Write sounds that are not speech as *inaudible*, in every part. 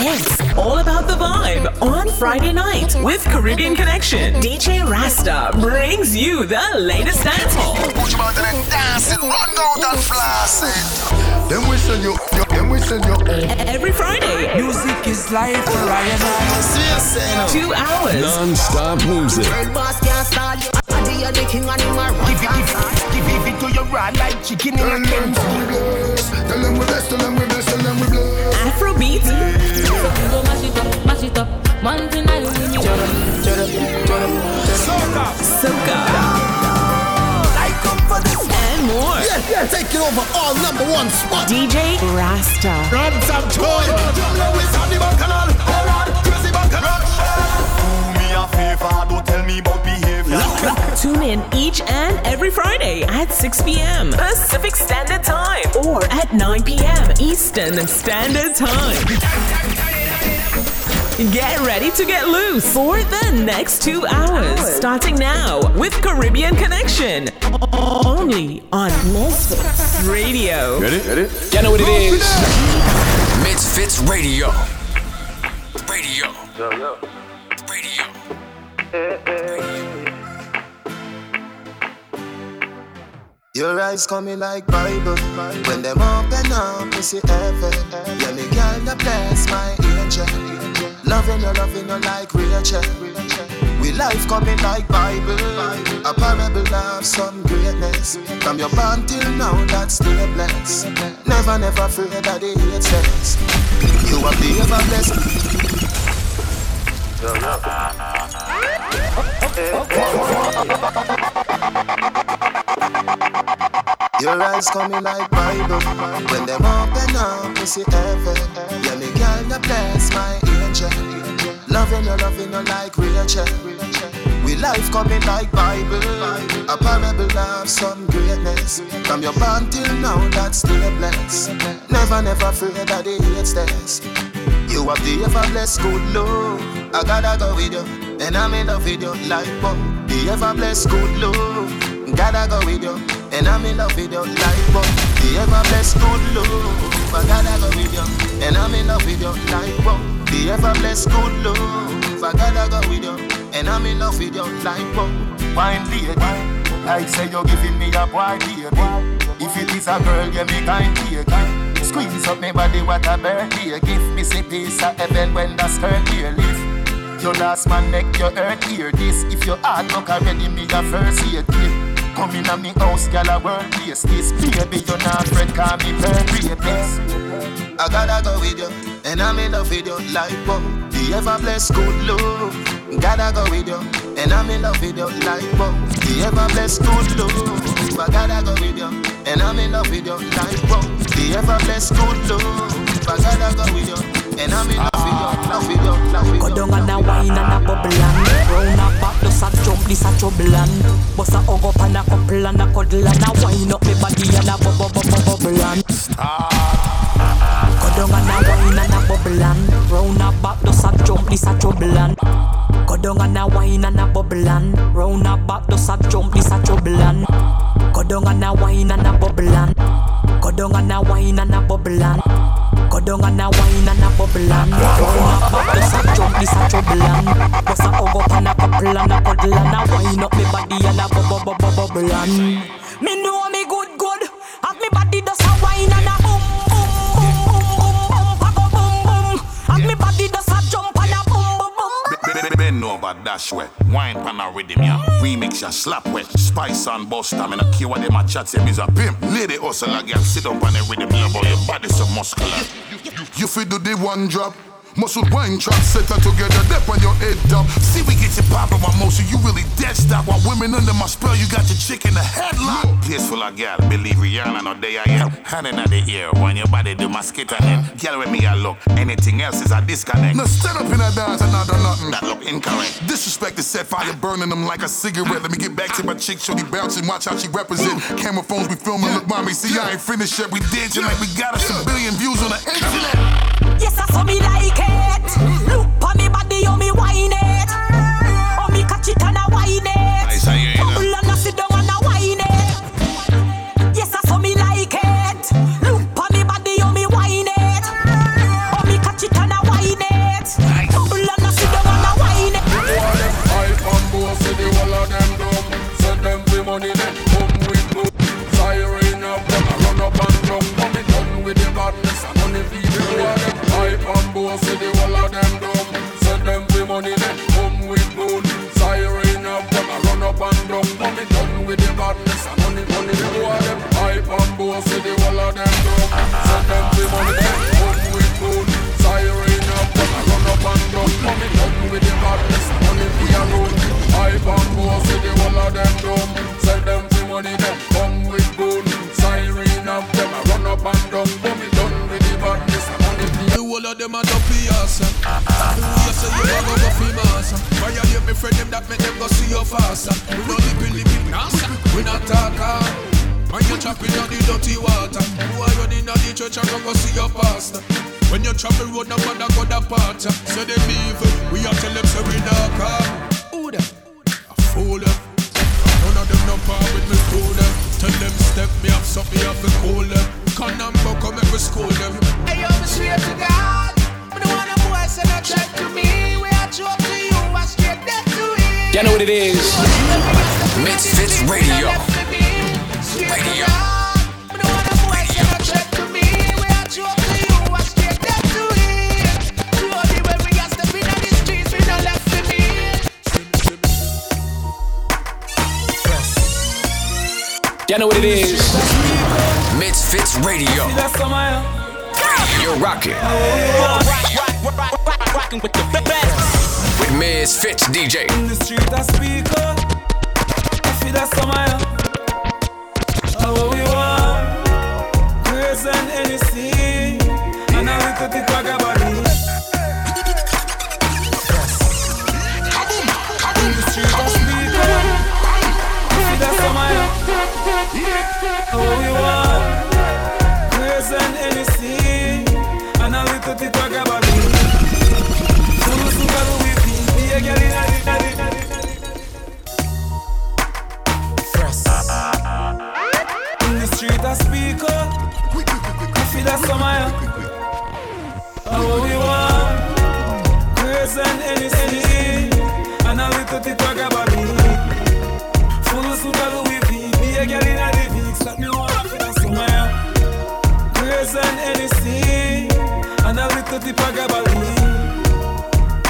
It's all about the vibe on Friday night with Caribbean Connection. DJ Rasta brings you the latest dancehall. dancing, run out and flossing. Then we send you, then we send you. Every Friday, music is life for Ryan. Two hours. Non-stop music. Give it, give it, give it to your rod like chicken in a can. Tell them we bless, tell them we bless, tell them we bless. Afrobeat. Mash it up, mash it up. One thing I really need. Soca. Soca. I come for this. And more. Yeah, yeah, taking over all number one spot. DJ Rasta. Grab some toy. me a favor, don't tell me about behavior. Tune in each and every Friday at 6 p.m. Pacific Standard Time or at 9 p.m. Eastern Standard Time. Get ready to get loose for the next two hours. Starting now with Caribbean Connection. Only on MizFitz Radio. Get it? Get it? You know what it is. MizFitz Radio. Radio. Radio. Radio. Your eyes coming like Bible. When them open up, you see heaven. Yeah, me girl, you bless my angel. Loving you, loving you like Rachel. We life coming like Bible. A parable of some greatness. From your born till now, that's still a blessed. Never, never afraid that the hate says. You are the ever blessed. *laughs* Your eyes coming like Bible. When them open up, you see heaven. Yeah, me girl, you bless my angel. Loving you, loving you like Rachel. We life coming like Bible. A parable of some greatness. From your born till now, that's still blessed. Never, never afraid that the hate stays. You have the ever blessed good love. I gotta go with you, and I'm in love with you like bomb. The ever blessed good love. Gotta go with you, and I'm in love with you like bomb. Oh. The ever blessed good love. I gotta go with you, and I'm in love with you like bomb. Oh. The ever blessed good love. I gotta go with you, and I'm in love with you like bomb. Oh. Wine lady, like say you're giving me a boy baby. If it is a girl, you me kind take. Squeeze up me body, what a birthday. Give me see piece of heaven when the skirt here lift. Your last man neck, your earth hear this. If your heart look already, me a first aid kit. Come in a me house, gal a world place this. Baby, you're not afraid, call me birthday place. I gotta go with you, and I'm in love with you like bomb. Oh. The ever blessed good love. Gotta go with you, and I'm in love with you like bomb. Oh. The ever blessed good love. I gotta go with you, and I'm in love with you like bomb. Oh. The ever blessed good love. I gotta go with you, and Go down and a wine and a bubble and Round a back, just a jump, this a trouble and Bust a hug up and a couple and a cuddle and a wine up me body and a bubble bubble bubble and Go down and a wine and a bubble and Round a back, just a jump, this a trouble and Go down and a wine and a bubble and Round a back, just a jump, this a trouble and Go down and a wine and a bubble and Go down and a wine and a bubble and Go down and a wine and a bubble and Round a back, just a jump, this a trouble and Bust a hug up and a couple and a cuddle and a wine up. Me body and a bubble bubble bubble and dash wet. Wine pan a rhythm, yeah. Remix ya slap wet. Spice and bust time. In a what them a chat say, me's a pimp. Lady hustle a girl, sit up on the rhythm, love how your body so muscular. You feel do the one drop. Muscle wine trap set her together, dip on your head top. See, we get you while most of you really dead stop. While women under my spell, you got your chick in the headlock. Place full of gal, believe Rihanna, no day I am. Hand in the ear, when your body do my skit on it. Girl, with me, I look. Anything else is a disconnect. Now stand up in that dance and not do nothing. That look incorrect. Disrespect is set fire, burning them like a cigarette. Let me get back to my chick, shorty bouncing, watch how she represent. Camera phones we filming, look mommy, see I ain't finished yet. We dancing like we got us a billion views on the internet. Yes, I saw me like it. Look with the badness and money, money. The whole of them hype and boss, see the whole of them dumb. Send them the money, then come with gold. Siren up, them a run up and down. Mommy done with the badness and money. We a run. Hype and boss, see the whole of them dumb. Send them the money, then of them a dopey ass. Eh. The way you say you a go go fi massa. Violate eh. me friend them that make them go see you faster. Eh. We no lippy lippy nasa. We not talker. When you chopping on the dirty water, who are running on the church and go see your pastor. When you travel road, no matter go the part. Say them evil, we a tell them say we come. Who them? A fool them. None of them no part with me fool them. Tell them step me up, so me up and cool them. Come and buck up, make me school them. Hey, yo, me swear to God. Me don't want a boy say no check to me. We are true up to you, I straight dead to it. You know what it is? MizFitz Radio. Radio. Me don't want a boy say no check to me. We are true up to you, I straight dead to it. Slowly when we are stepping on the streets, we no left to me. You know what it is? MizFitz Radio. You're rocking Rocking with the best. with MizFitz DJ. In the street I speak up. I feel that summer. How we want. Grace and anything. And I look at the body. In the street I speak up. I feel that summer. How we want. I speak up I feel that summer How we want Grace and anything And a little bit of body Full of Louis V. Be a girl in a Vicks Let me want feel that summer Grace and anything And a little bit of body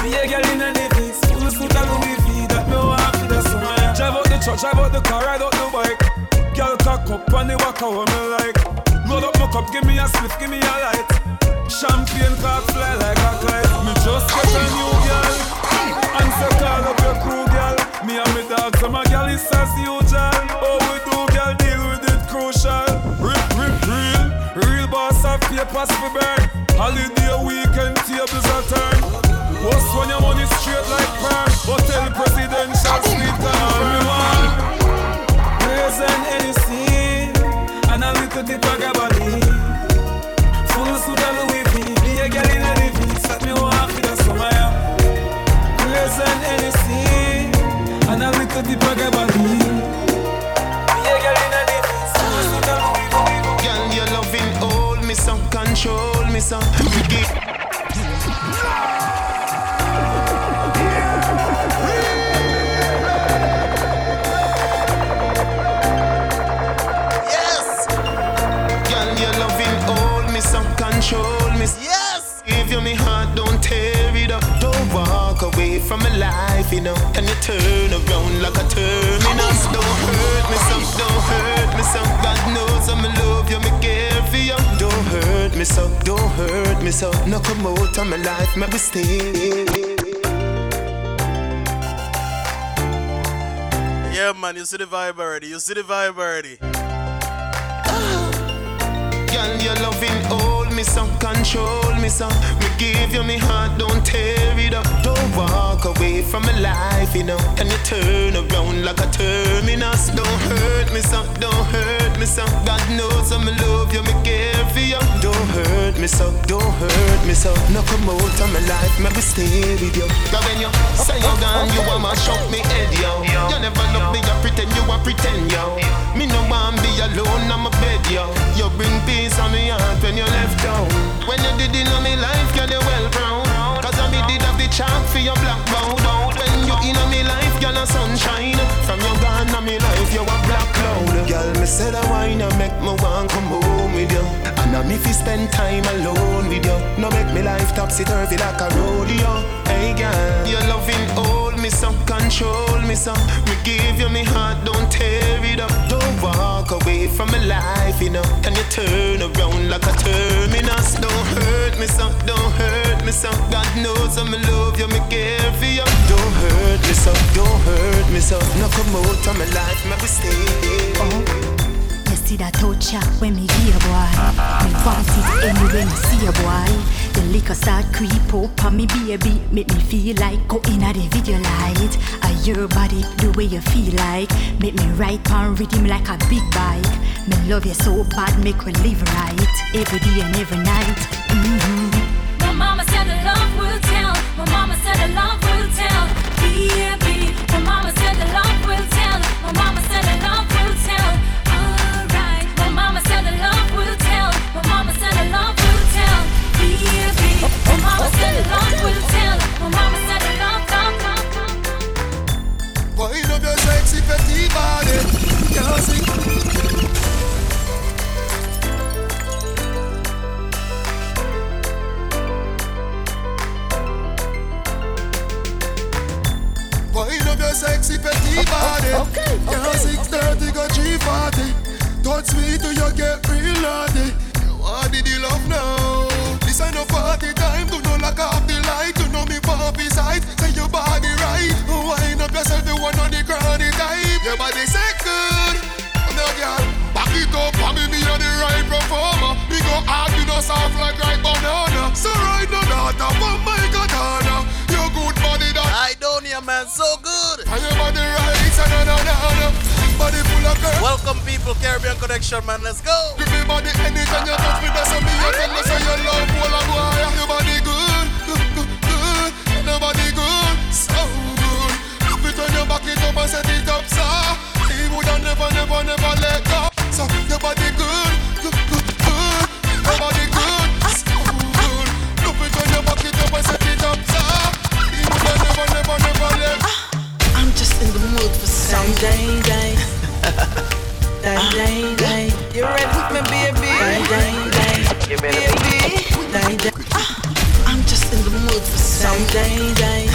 Be a girl in a the Full of Louis V. That me want feel that summer Drive out the truck, drive out the car, ride out the bike up and the walk how me like Roll up my cup, give me a spliff, give me a light. Champagne cock fly like a kite. Me just get a new girl. And say call up your crew girl. Me and me dog, so my girl is as usual. Oh we do girl, deal with it crucial. Rip, rip, real. Real boss of papers for burn. Holiday weekend, tables are turn Boss when your money straight like perm. Hotel presidential suite me want anything And a little bit of body Full suit of Louis V Be a girl in a living Set me off with a summer Praise and anything And a little bit of body Be a girl in a living Full suit of Louis V Girl, your loving hold me some, control me some. From my life, you know. Can you turn around like a terminus? Don't hurt me some, don't hurt me some. God knows I'm love you, me care for you. Don't hurt me so, don't hurt me so. No come out of my life, maybe stay. Yeah, man, you see the vibe already. You see the vibe already. Girl, your loving hold me some, control me some. Me give you me heart, don't tear it up. Don't walk away from my life, you know. Can you turn around like a terminus? Don't hurt me some, don't hurt me some. God knows I'm love you, me care for you. Don't hurt me so, don't hurt me so. No come out of my life, maybe stay with you. Now when you say you're gone, you want to shock me head, yo. You never love me, you pretend you want pretend, yo. Me no want be alone on my bed, yo. You bring peace on me heart when you left down. When you did in me life, girl, you well proud. Cause I me did have the chalk for your black cloud. When you in me life, girl, a sunshine. From your gone on me life, you a black cloud. Girl, me said I wine and make me want come home with you. And I'm if you spend time alone with you. No make me life topsy turvy like a rodeo. Hey girl, your loving hold me some, control me some. Me give you me heart, don't tear it up. Don't walk away from my life, you know. Can you turn around like a terminus? Don't hurt me some, don't hurt me some. God knows I'm in love you, me care for you. Don't hurt me some, don't hurt me some. No come out of my life, maybe stay. Oh see that touch ya when me hear boy. Me want it anyway me see a boy. The liquor start creep up on me baby, make me feel like go in at the video light. I your body the way you feel like, make me ride on rhythm like a big bike. Me love you so bad, make we live right every day and every night. Mm-hmm. My mama said the love will tell. My mama said the love will Okay, okay. Girl, 630 go 340. Touch me till you get real naughty. Soft like right banana. So right now, daughter, but my katana. Your good body that. I don't hear man. So good. And your body right. No, no, no, no body full of girl. Welcome people, Caribbean Connection, man. Let's go. Give me body anytime you touch me, that's me. You tell me say you love full of boy. Your body good, good, good, good. Your body good, so good. If you turn your back it up and set it up, so he woulda never, never, never let go. So your body good, mood for some day, day. Day, day, day. You ready with me, baby? Day, day, day. Baby, day, day. I'm just in the mood for some day, day.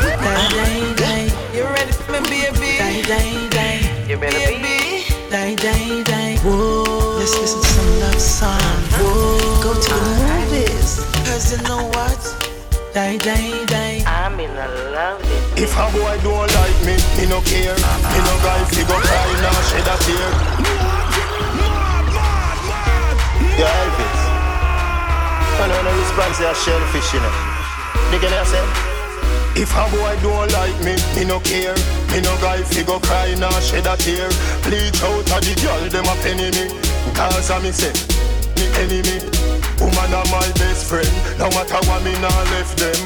Day, day, day. You ready with me, baby? Day, day, day. Baby, day, day, day. Whoa. Let's listen to some love song. Whoa. Go to the movies. Cause you know what? Day, day, day. I'm in a love it. If a boy don't like me, me no care. Me no guy fi go cry now shed a tear. Yeah, Elvis. I know no response to a shellfish, you know. You get what I'm If a boy don't like me, me no care. Me no guy fi go cry now shed a tear. Bleach out of the girl, them a penny me. Cause I me say, me enemy. Woman are my best friend. No matter what me nah left them.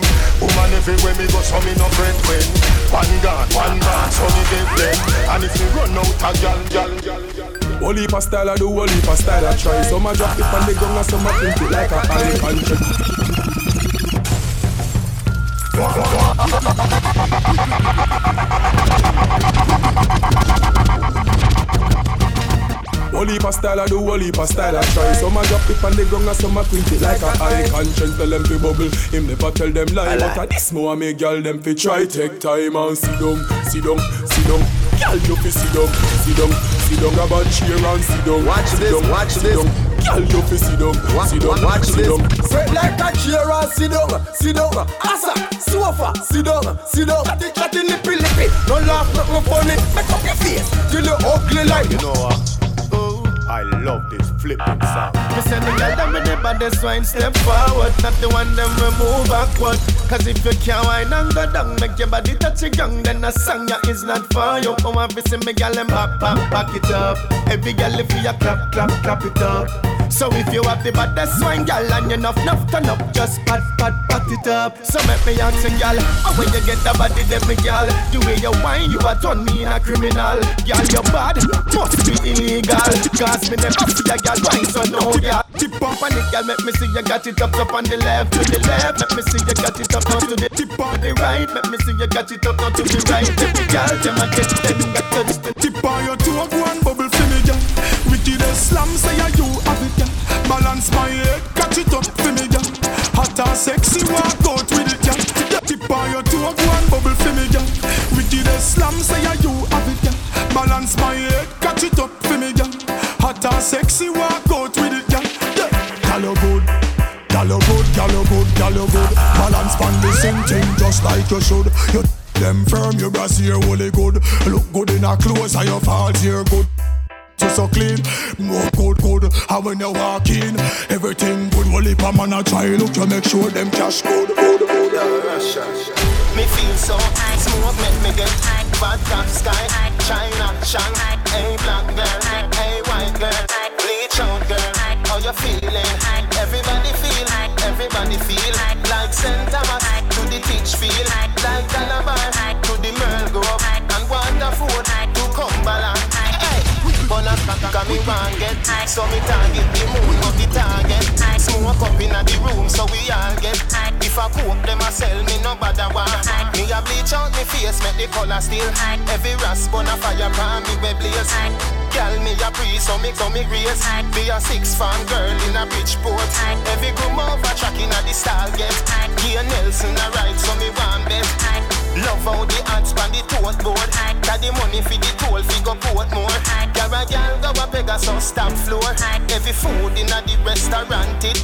Woman everywhere me go, so me no friend when. One gone, one gone, so me get them. And if me run out a gal, gal, gal, gal. Whole heap of style I do, whole heap of style I try Some I drop it on the ground and some I print it like a icon Whole heap of style I do, whole heap of style I try. Some I drop it on the ground and some I print it like a icon Change tell them fi bubble, him never tell them lie. But a this more me girl them fi try Take time and sit down, sit down, sit down. Girl you fi sit down, sit down, sit down. Grab a chair and sit down Watch this, watch this. Girl you fi sit down, sit down, watch sit down. Sweat like a chair and sit down, sit down. Asa, sofa, sit down, sit down. Chatty, chatty, lippy, lippy. Don't laugh, nothing funny. Make up your face till you ugly like You know what? I love this flipping sound. Me say the girl them with the baddest wine step forward, not the one them we move backward. Cause if you can't wine and go down, make your body touch your young, then a song ya is not for you. Come on, see me girl them back, back, back it up. Every girl if you clap, clap, clap it up. So if you have the baddest wine, girl, and you enough, enough, turn up, just pat, pat, pat it up. So make me ask you, girl, how when you get the body, then me, girl, the way you wine, you a turn me in a criminal. Girl, your bad must be illegal. Cause me never see a girl wine, so no, girl. Tip up on it, girl, make me see you got it up, up on the left, to the left. Make me see you got it up, up to the tip on the right. Make me see you got it up, up to the right. Every girl, them a get them got touch the tip on your go and bubble. Wicked slam, say I you have it, girl. Balance my head, catch it up for me, girl. and sexy, walk out with it, yeah. Tip on your toe, go and bubble for me, yeah. Wickedest slam, say yeah, you have it, yeah. Balance my head, catch it up for me, yeah. Hot and sexy, walk out with it, yeah. yeah. You good. You good, you good, you good. Balance pan the same thing, just like you should. You them firm, your brassiere holy good. Look good in a clothes, and your falls here good you so clean. More good, good. And when you walk in, everything good. Only pa man a try look to make sure them cash good, good, good. Me feel so high, smoke make me get high. Top sky, China, Shang, hey black girl, hey white girl, bleach out girl. How you feeling? Everybody feel, everybody feel like St. Thomas to the teach feel like Calabar to the Merle Grove and Waterford to Cumberland. But not cause me want get. So me target the moon of the target. Smoke up in the room so we all get. If I cook them I sell me no bother one Me a bleach out me face make the color still. Every rasp on a fire pan me we blaze. Girl me a pre so me so me grace. Be a six fan girl in a Bridgeport Every groom over track in a the style get Gear Nelson a ride so me want bet Love how the ants pan the tote board. Got the money for the toll fi go Portmore. Girl a girl go a Pegasus stamp floor. Every food in a the restaurant it.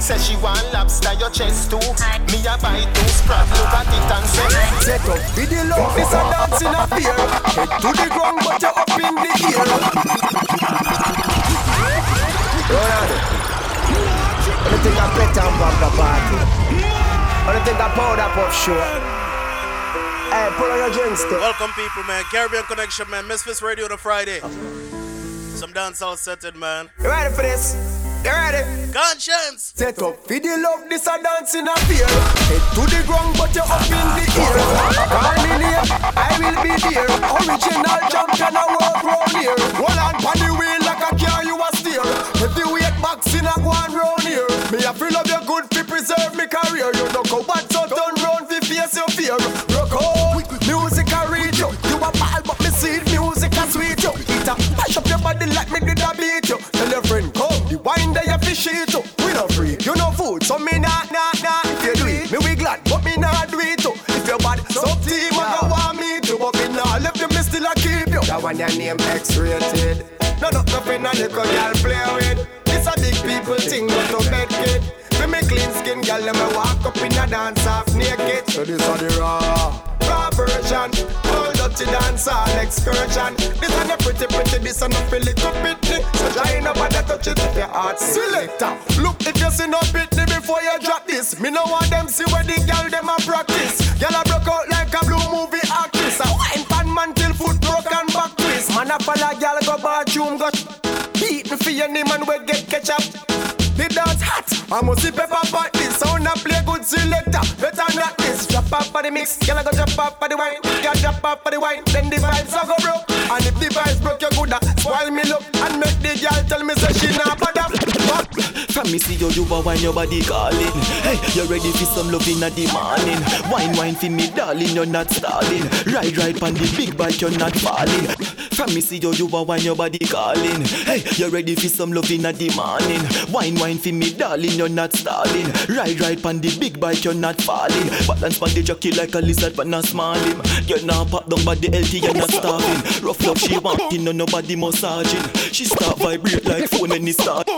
Say she want lobster your chest too. Me a buy two sprat look at it and say Set up video love this a dance in a beer Head to the ground but you up in the air. Ronaldo. I don't think I play and bumper party? I don't think I powder puff show Hey, pull on your. Welcome, people, man. Caribbean Connection, man. MizFitz Radio on a Friday. Some dancehall setting, man. You ready for this? You ready? Conscience. Set up for the love, this a dance in a fear. Head to the ground, but you're up in the air. Call me name, I will be there. Original champion, I walk round here. Hold on, on the wheel like a car, you a steer. Heavyweight boxing, I go on round here. Me, I feel love you good, fi preserve me career. You don't go bad, so turn round, fi face your fear. Sweet you. It a mash up your body like me did a beat you. Tell your friend, come, the wine there you fish it too. We no free, you no food, so me nah nah nah. If you do it, me we glad, but me not do it too. If your bad, so team, I go want me to, but me not left you, me still a keep you. That one your name X-rated. No, no, nothing a little girl play with. It's a big people thing, but no bed kid. Me me clean skin, girl, let me walk up in a dance half naked. So this are the raw, raw version. All dirty dance all excursion. This are the pretty, pretty, this are not feel little pitney. So try nobody touch it if your heart selector. Look if you see no pitney before you drop this. Me no want them see where the girl them a practice. Girl a broke out like a blue movie actress. A wine pan man till foot broke and back twist. Man a follow girl go bathroom got beaten for your name and we get ketchup. The dance hot, I must see pepper pot. This Sound a play good selector, better not this. Drop off for the mix, girl I go drop off for the wine. Girl drop off for the wine, then the vibes a go broke. And if the vibes broke, you coulda spoil me look. And make the girl tell me say she not bother From me see you, you a wine your body calling. Hey, you ready for some love in the morning? Wine, wine for me darling, you're not stalling. Ride, ride on the big bike, you're not falling. From me see you, you a wine your body calling. Hey, you ready for some love in the morning? Wine, wine for me, darling, you're not stalling. Ride, ride on the big bike, you're not falling. Balance on the jockey like a lizard, but not him. You're not pop down, but the healthy, you're not starving. Rough love, she want, you know nobody massaging. She start vibrate like phone when it start.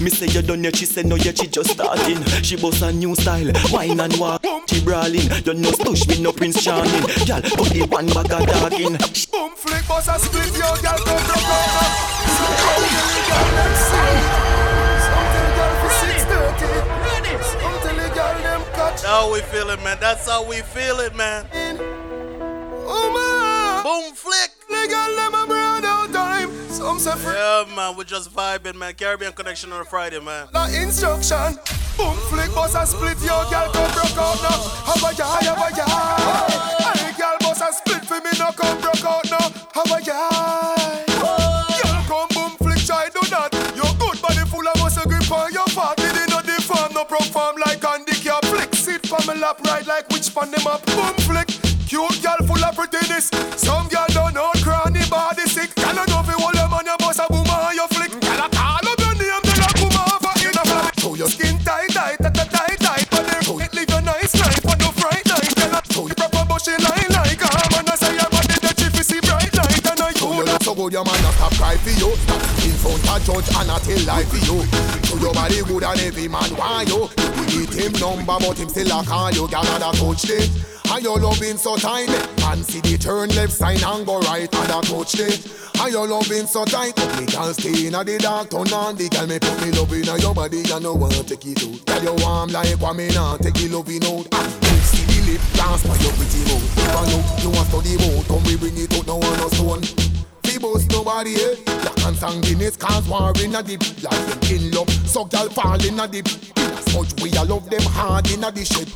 Me say you done yet, she say no yet, she just starting. She boss a new style, wine and walk. She brawling, you know stush me no Prince Charming. Girl, put the one bag of talking. Boom, flick, boss a split, yo, girl, go, go, go, go. Girl, how we feel it, man. That's how we feel it, man. Boom flick. Yeah, man. We're just vibing, man. Caribbean connection on a Friday, man. The instruction. Boom flick, boss a split, yo, girl, come broke out now. Have a guy, have a guy. Hey, girl, boss a split for me, no come broke out now. Have a guy. Girl, come boom flick, try do that. Your good body full of muscle grip on your fat. on my lap, right like witch on them up. Boom flick. Cute girl full of prettiness. Some girl don't know cranny body sick. Girl don't know if you hold them on your bus a boom on your flick. Girl I call up your name, then I boom off a in a fly. Show your skin tight, tight, tight, tight, tight. But they live a nice life, but no fright night. Girl I show you proper bushy life. road, your man not stop cry for you. In front of judge and not tell lie for you. To your body good and every man want you. Eat him number, but him still a call you. Girl, and a touch it. And your loving so tight, and see the turn left sign and go right, and a touch it. And your loving so tight, but me can't stay in the dark. Turn on the girl, me put me love in your body, and no one take it out. Tell your warm like what me not take the loving out. Ah, lip dance by your pretty mouth. If I know you want to the mouth, come we bring it out, no one no one. We boast nobody, eh? Black and sanguineous cause war in a dip. Like them in love, so girl fall in a dip. In as much we a love them hard in a the shit.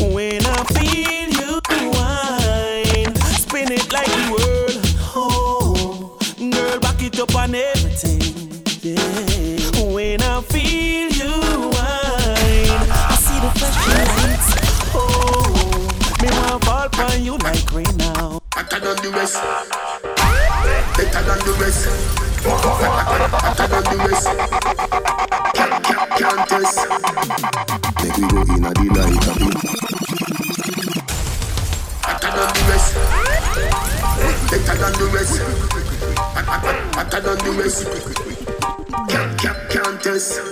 When I feel you wine, spin it like the world. Oh, girl, back it up on everything. Yeah. When I feel you wine, I see the fresh lights. Oh, me want fall on you like rain now. Better than the rest. Better than the rest. Better than the rest. Can't, can't, can't test. Make we go in a the light of it. Better than the rest. Better than the rest. Better than the rest. Can't, can't, can't test.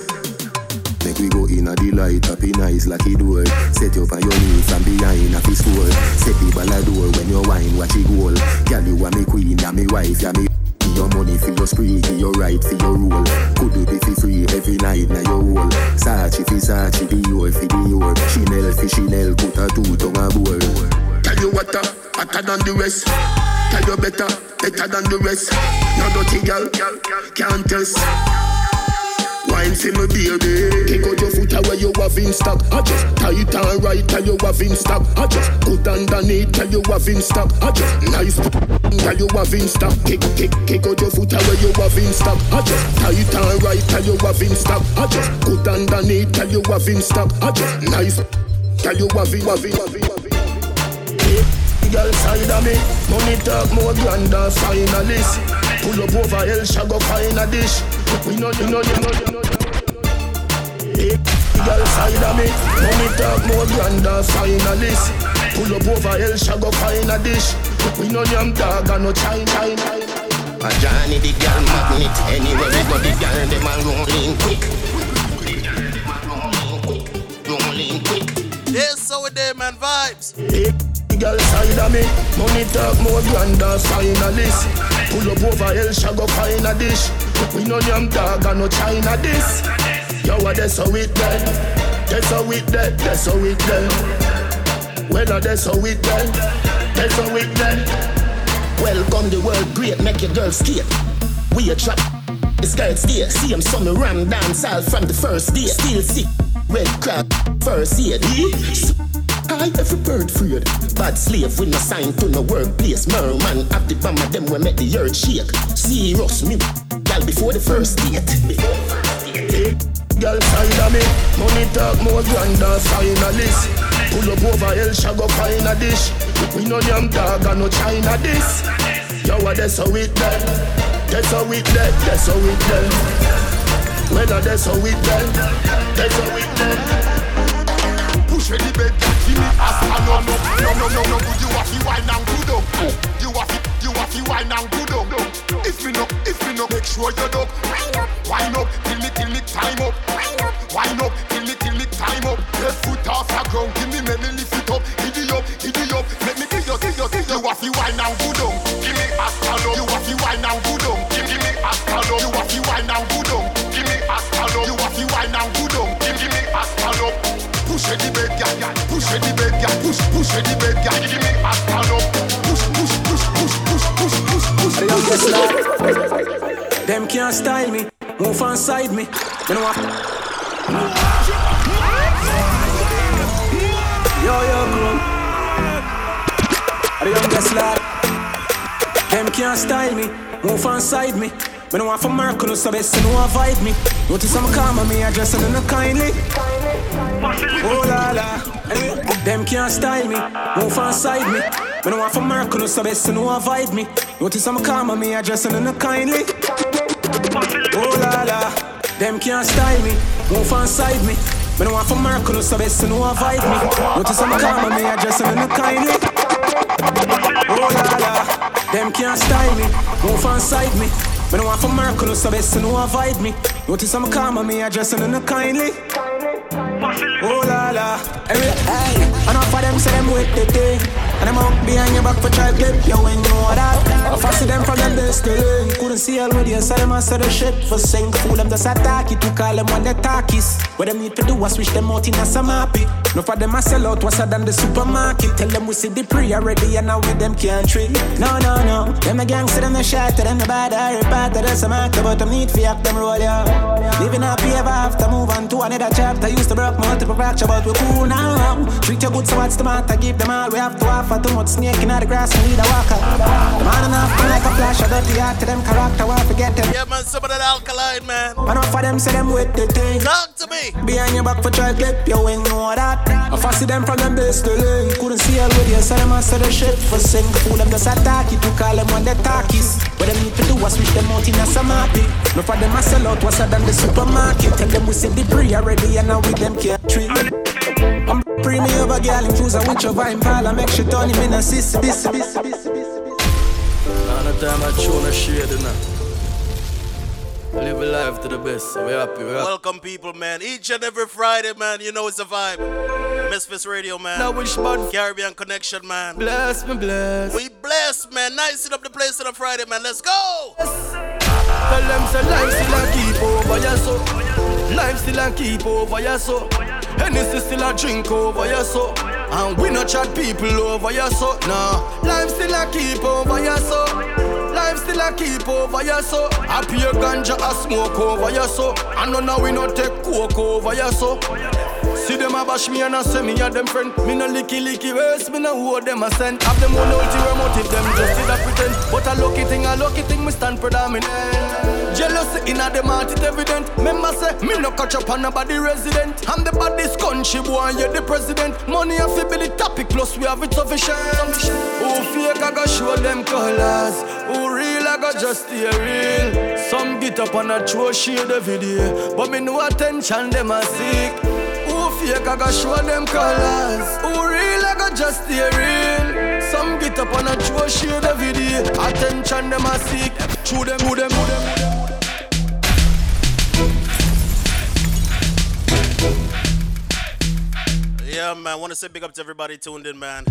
Make we go in a the light up in eyes like door. Set you up on your knees from behind a fist wall. Set the ball a door when you wine, watch it goal. Girl, you are me queen, ya me wife, ya me. Your money for your spree, give your right for your rule. Could it for free every night now your whole. Sachi fi Sachi, Dior fi Dior. Chanel fi Chanel, put a two tongue a bowl. Tell you what, uh, hotter than the rest. Tell you better, better than the rest. No dirty girl, can't test. Wine for me baby Take out your foot away you have in stock I just tight and right tell you have in stock I just put underneath tell you have in stock I just nice tell you have in stock Kick, kick, kick out your foot away you have in stock I just tight and right tell you have in stock I just put underneath tell you have in stock I just nice tell you have in, have in, have in, have in. Girl side of me, money talk more grand than finalist. Pull up over hell, shall go find a dish. We know you know you know you know. Girl side of me, money talk more grand than finalist. Pull up over hell, shall go find a dish. We know them dog and no chine chine. A Johnny the girl magnet. Anywhere we go, the girl them a rolling quick. Rolling quick. This so we there, man. Vibes. Girl side of me, money talk more grand than finalist. Pull up over shall go find a dish. We know them dog and no China this. Yo, what that's how it there. That's how it there. That's how it there. Well, that's how it there. That's how it there. Welcome the world great, make your girl skate. We a trap, the skirt stay. See him summer ram dance all from the first day. Still sick, red crab, first aid. I every bird freed. Bad slave with no sign to no workplace. Merman at the bomb of them we make the earth shake. Serious me, girl before the first date. Before the. Girl side of me, money talk more grand than finalist. Pull up over hell, shall go find a dish. We know them dog and no China this. Yo, what that's how it there. That's how it there. That's how it there. Well, that's how it there. That's how it there. Push the bed, give me a stand up. No, no, no, no, you have to wine and good up. You have to, you have to wine and good up. If you know, if you know, make sure you're up. Wine up, till me, till me time up. Wine up, till me, till me time up. Left foot off the ground, give me money, lift it up. Giddy up, giddy up. Let me give you, give you, give you. You have to wine and good up. Push, push the bed, girl. Give me a stand up. Push, push, push, push, push, push, push, push. The youngest lad. Them can't style me. Move on side me. You know what? Yo, yo, crew. The youngest lad. Them can't style me. Move on side me. Me no want for no so best no avoid me. Notice I'm calm on me, addressing them kindly. Oh la la. Anyway, them can't style me. Move on side me. Me no want for no so best no avoid me. Notice I'm calm on me, addressing them kindly. Oh la la. Them can't style me. Move on side me. Me no want for no so best no avoid me. Notice I'm calm on me, addressing them kindly. Oh la la. Them can't style me. Move on side me. Me no want for miracle, so best to know avoid me. Notice I'm calm on me, addressing in a kindly. Oh la la, hey, hey. Enough of them say them with the thing. And them out behind your back for try clip, yo, ain't know that. I fancy them from them best to learn. Couldn't see with you, so them answer the shit for sing. Fool them just attack it to call them when they talkies. What them need to do is switch them out in a some happy. No for them I sell out, what's than the supermarket. Tell them we see the pre already and now with them can't treat. No, no, no. Them a gangster, them a shot, them the bad, I repart, that's a mark, but them need for act them roll, yeah. Living happy ever after, move on to another chapter. Used to broke multiple fracture, but we cool now. Treat you good, so what's the matter? Give them all we have to offer. Too much snake in the grass, we need a walker. The man enough to like a flash, I got the heart to them character, why forget them. Yeah, man, some of that alkaline, man. Enough of them say them with the thing. Talk to me. Behind your back for try clip, you ain't know that. I fancy them from them base to lane. Couldn't see all with you, so them answer the shit for sing. Fool them just attack it to call them when they talkies. What them need to do is switch them out in a happy. No for them I sell out, what's than the supermarket. Tell them we see the pre already, and now with them can't treat. I'm pre me over girl in cruiser with your vine pal. I make sure turn him in a sis, bis, bis, bis, bis. All the time I tune a shade in Live a life to the best. So we happy. We happy. Welcome, people, man. Each and every Friday, man. You know it's a vibe. MizFitz Radio, man. Now which bad Caribbean Connection, man. Bless me, bless. We bless, man. Nicing up the place on a Friday, man. Let's go. Tell them say life still a keep over ya so. Oh. Life still a keep over ya so. Oh. Hennessy still a drink over ya so. And we no chat people over ya so. Nah, life still a keep over ya so. Life still a keep over ya so. I pay ganja a smoke over ya so. And no now we no take coke over ya so. See them a bash me and a say me a them friend. Me no licky licky waste, me no hold them a send. Have them one ulterior motive, them just did a pretend. But a lucky thing, a lucky thing, me stand predominant. Jealousy in a them heart it evident. Member say me no catch up on nobody resident. I'm the baddest country boy, you're the president. Money a fi the topic, plus we have it sufficient. Who fake I go show them colors. Who real I go just stay real. Some get up and a throw shade the video, but me no attention them a seek. Who fake I go show them colors. Who real I go just stay real. Some get up and a throw shade the video. Attention them a seek. Chew them, who them, who them, Yeah, man. Want to say big up to everybody tuned in, man.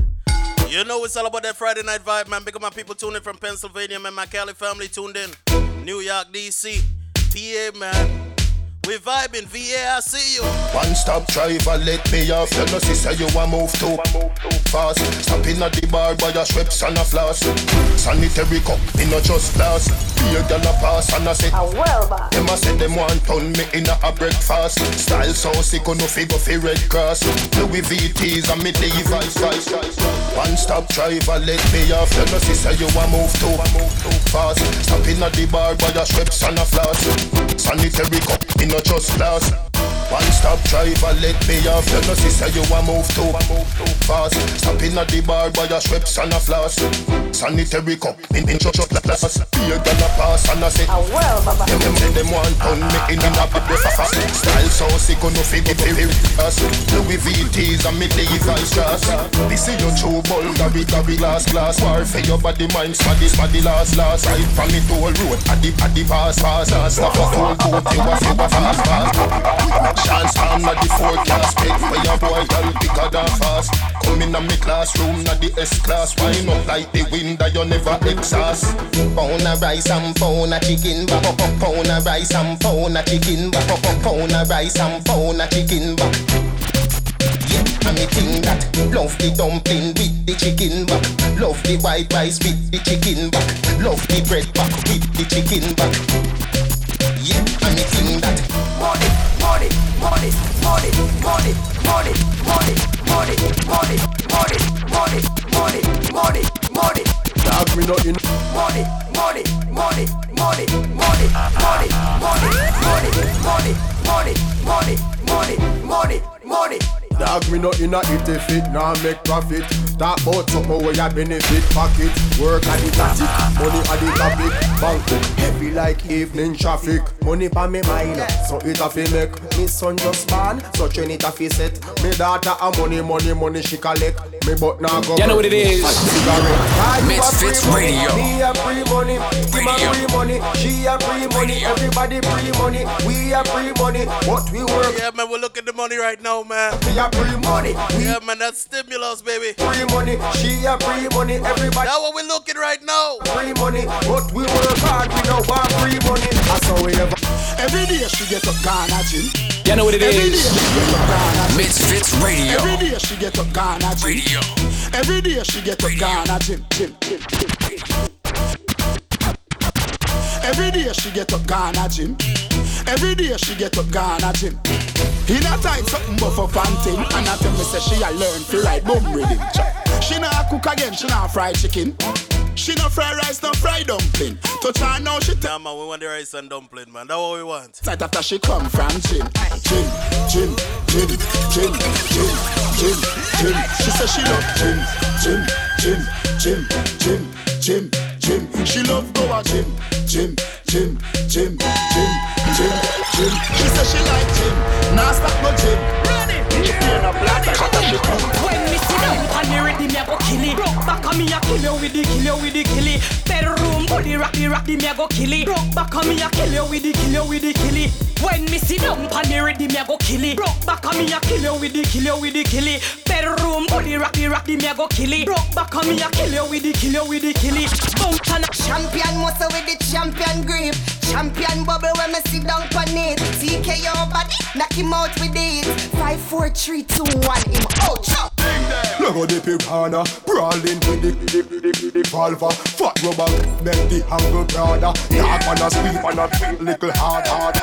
You know it's all about that Friday night vibe, man. Big up my people tuned in from Pennsylvania, man. My Cali family tuned in. New York, DC, PA, man. We vibing, VA, I see you. One stop driver, let me off. You know, sister, you a move too fast. Stopping at the bar by your strips and a floss. Sanitary cup, me not just glass. Be a girl a pass and I say, A well, ba. them a say them want turn me in a breakfast. Style so sick, no figure fi red cross. Louis VTs and me Levi's. One stop driver, let me off. You know, sister, you a move too fast. Stopping at the bar by your strips and a floss. Sanitary cup, me not just glass. One stop driver, let me off. You know, sister, you a move too fast. Stopping at the bar by your strips and a floss. Sanitary cup, in just glass. Be a girl a pass and I say, A well, baba. them, them, them, them want turn me in in a breakfast. Style so sick, no figure fi us. Louis VTs and me Levi's dress. This is your true bull, Gabby, Gabby, last class. War for your body, mind, smaddy, smaddy, last, last. I from me toll road, at the, at the pass, pass, pass. Stop a full boat, you a you a fast, fast. Chance time at the forecast, take for your boy, girl, bigger than fast. Come in a me classroom, na the S class. Wine up like the wind that you never exhaust. Pound a rice and pound a chicken back. Pound a rice and pound a chicken back. Pound a rice and pound a chicken back. Yeah, and me think that love the dumpling with the chicken back. Love the white rice with the chicken back. Love the bread back with the chicken back. Yeah, and me think that money, money, money, money, money, money, money, money, money, money, money, money. Dog me nothing. Money, money, money, money, money, money, money, money, money, money, money, money, money, money. Dog me no inna it if it nah make profit. Talk about something where ya benefit pocket. Work at the tactic, money at the topic. Bank heavy like evening traffic. Money pa me mind, so it a fi make. Me son just born, so train it a fi set. Me daughter a money, money, money she collect. Me but now go. You know what it is. MizFitz Radio. Me a free money, him a free money, she a free money, everybody free money, we a free money, What we work. Yeah, man, we're looking at the money right now, man. We a free money. Oh, yeah, man, that's stimulus, baby. Free money, she a free money, everybody. That's what we're looking right now. Free money, but we work hard, we don't want free money. That's how we ever. Every day she get up Ghana gym. You know what it Every day is. she get up Ghana gym. MizFitz Radio. Every day she get up Ghana gym. Radio. Every day she get up Ghana gym. Gym, gym, gym. Every day she get up Ghana gym. Every day she get up Ghana gym. In a tight something buff up and thing And I tell me say she a learn fi ride bum rhythm. She not cook again, she not fry chicken. She no fry rice, no fry dumpling. Touch her now, she tell Nah, man, we want the rice and dumpling, man. That's what we want. Right after she come from gym. Gym, gym, gym, gym, gym, gym, gym. She say she love gym, gym, gym, gym, gym, gym, gym She love go a gym, gym, gym, gym, gym, gym, gym She say she like gym, nah stop no gym? She in a black after she come When me sit down on the ready, me go kill it. Broke back on me a kill you with the kill you with the kill it. Bedroom body rock the rock the me a go kill it. Broke back on me a kill you with the kill you with the kill it. When me sit down on the ready, me a go kill it. Broke back on me a kill you with the kill you with the kill it. Bedroom body rock the rock the me a go kill it. Broke back on me a kill you with the kill you with the kill it. Bounce Champion muscle with the champion grip. Champion bubble when me sit down on it. TK your body, knock him out with it. Five, four, three, two, one, him out. Look how the piranha brawling with the the the the valva. Fat rubber make the angle broader. Dark man a sweep and a tweet little hard hard.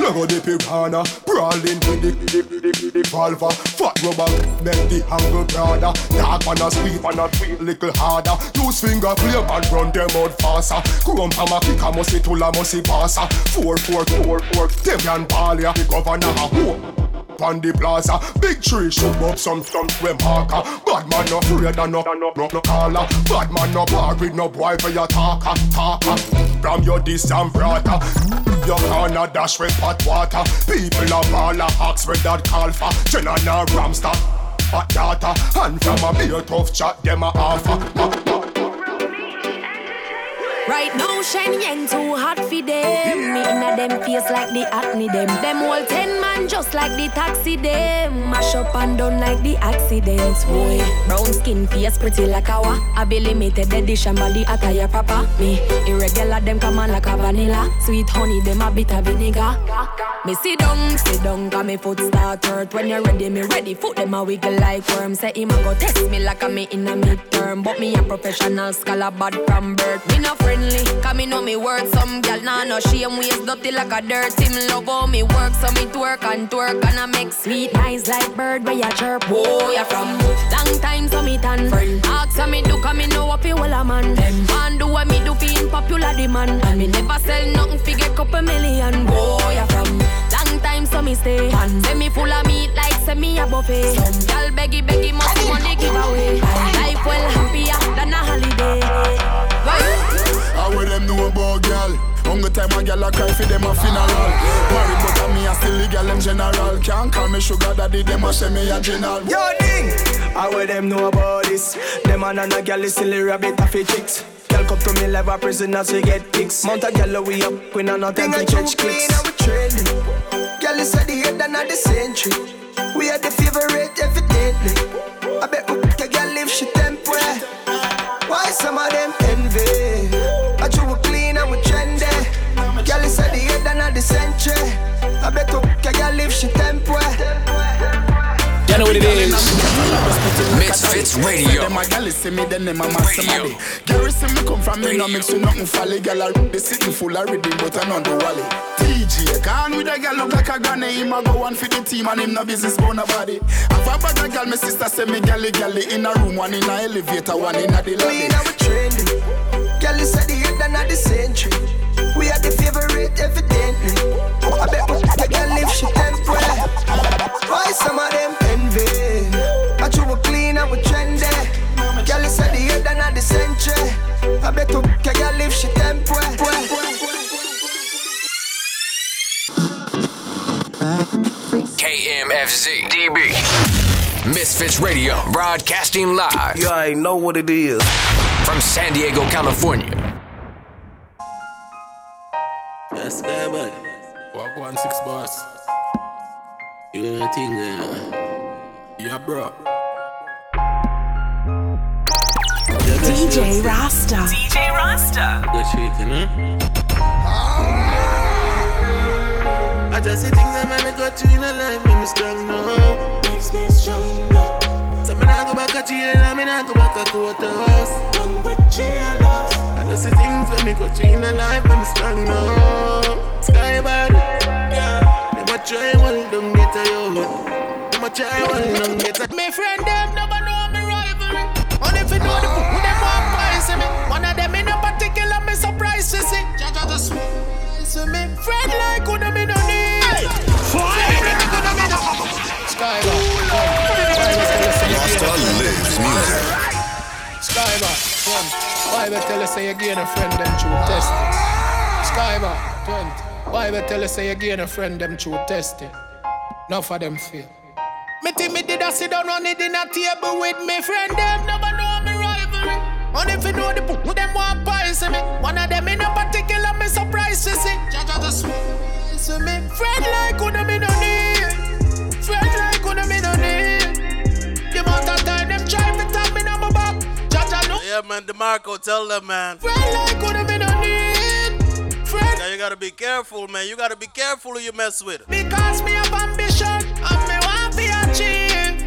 Look how the piranha brawling with the the the the valva. Fat rubber make the angle broader. Dark man a sweep and a tweet little harder. Use finger play and run them out faster. From a kick a musty to la musty passa. Four four four four. Them ball ya. The governor a on the plaza. Big tree shoot up some some swim marker. Bad man no afraid of no no no no caller. Bad man no bar with no boy for your talker talker. From your distant brother. Your corner dash with hot water. People a ball a hawks with that call for. Jenna na Ramstar. Hot data. And from a beer tough chat them a offer. Right now, shiny and too hot for them. Me inna them face like the acne them. Them all ten man just like the taxi them. Mash up and done like the accidents. Boy, brown skin face pretty like a wa. I be limited edition body attire proper. Me irregular them come on like a vanilla. Sweet honey them a bit of vinegar. Me sit down, sit down, got me foot start hurt. When you're ready, me ready. Foot them a wiggle like worm. Say him a go test me like me in a midterm. But me a professional scholar bad from birth. Me no friendly, cause me know me worth. Some gal nah no shame waist dirty like a dirt. Him love how me work, so me twerk and twerk and I make sweet nice like bird where you chirp. Oh, Whoa, you from long time so me tan. Ask so me do, cause me know what feel a man. Man do what me do in popular demand. And me never sell nothing fi get couple million. Oh, Whoa, you from long time so me stay. Say me full of meat like say me a buffet. Gal beggy beggy must money give away. Life well happier than a holiday. How will them know about girl? Hunger time a girl a cry for them a funeral Married but a me a still the girl them general Can't call me sugar daddy, them a say me a general Yo, ding! How will them know about this? Them man and a gal is still a rabbit of a chicks. Girl come to me live a prisoners we get kicks. Mount a gal we up, we not no time to catch clicks. Now we trending. Girl is at the head and at the century. We are the favorite evidently. I bet we a girl live she temper. Why some of them what it is. MizFitz Radio. Them a gal see me, then them a mass. Girl see me come from me, no mix with nothing folly. Gal a they sitting full of rhythm, but I know the wally. TJ, gone with a gal look like a granny. Him a go one for the team and him no business bone nobody. Have a bag of gal, my sister say me gally gally in a room, one in a elevator, one in a the lobby. Clean and we trendy. Girl is at the head and at the century. We are the favorite evidently. I bet we take a live shit temple. Why some of them envy? I true we clean and we trendy. Girl, you said the head and the century. I bet we take a live shit temple. KMFZ DB. MizFitz Radio, broadcasting live. You ain't know what it is. From San Diego, California. Yes, guy, bud. Walk one six bars. You know the thing there. Uh, yeah, bro. DJ Rasta. DJ Rasta. Good shaking, huh? I just see things that make me go through in a life, make me strong now. Makes me strong now. So me nah go back a jail, and me nah go back a courthouse. Done with jailers. I just see things that me go through in a life, make me strong now. Sky bad, yeah. Them a try one, don't get a yo. Them a try one, don't get a. Me friend them never know me rivalry. Only if you know the book, them want price me. One of them in a particular me surprise to see. Jaja just to me. Friend like who them in no need. Friend like who them in no. Skyler, Rasta lives music. Skyler, one. Why we tell us say again a friend them through testing? Skyler, twenty. Why we tell us say again a friend them through testing? None for them feel. Me think me did a sit down on the dinner table with me friend them never know me rivalry. And if you know the book, them want poison me. One of them in a particular me surprise to see. Jaja just to me. Friend like them in no need. Friend like them in no need. The amount of time them try to tap me on my back. Jaja know. Yeah, man, DeMarco, tell them, man. Friend like them in no need. You gotta be careful, man. You gotta be careful who you mess with. Because me have ambition and me want to achieve.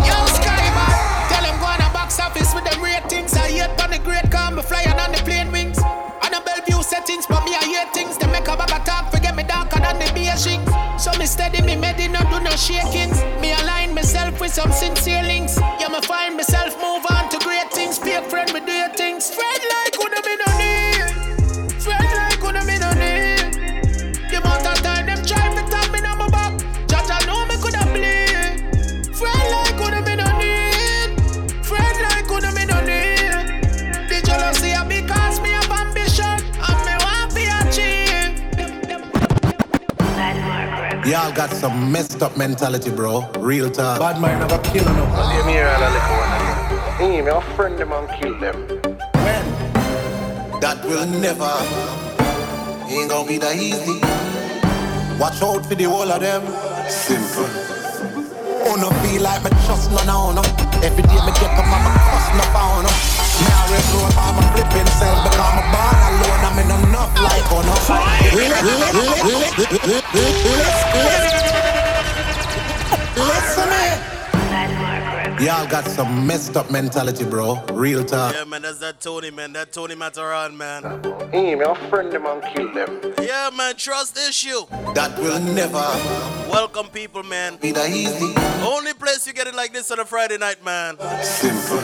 Yo, Skybar, tell them go on a box office with them ratings. I hate on the great car, me flying on the plane wings. On a Bellevue settings, but me I hate things. They make a bag talk, forget me darker than the Beijing. So me steady, me made no do no shakings. Me align myself with some sincere links. Yeah, me find myself move on to great things. Be a friend, me do your things. Friend like who them in Y'all got some messed up mentality, bro. Real talk. Bad mind never kill no. Leave me here and a little one. Hey, me a friend them and kill them. That will never. Ain't gonna be that easy. Watch out for the whole of them. Simple. Oh, no feel like me trust none of no. Every day me get up, I'm a cuss no pound. no. Me always know I'm a flipping self because I'm a born alone. I'm in enough like no. Listen me. Y'all got some messed up mentality, bro. Real talk. Yeah, man, that's that Tony, man. That Tony Matterhorn, man. Hey, me a friend them and kill them. Yeah, man, trust issue. That will never Welcome, people, man. be that easy. Only place you get it like this on a Friday night, man. Simple.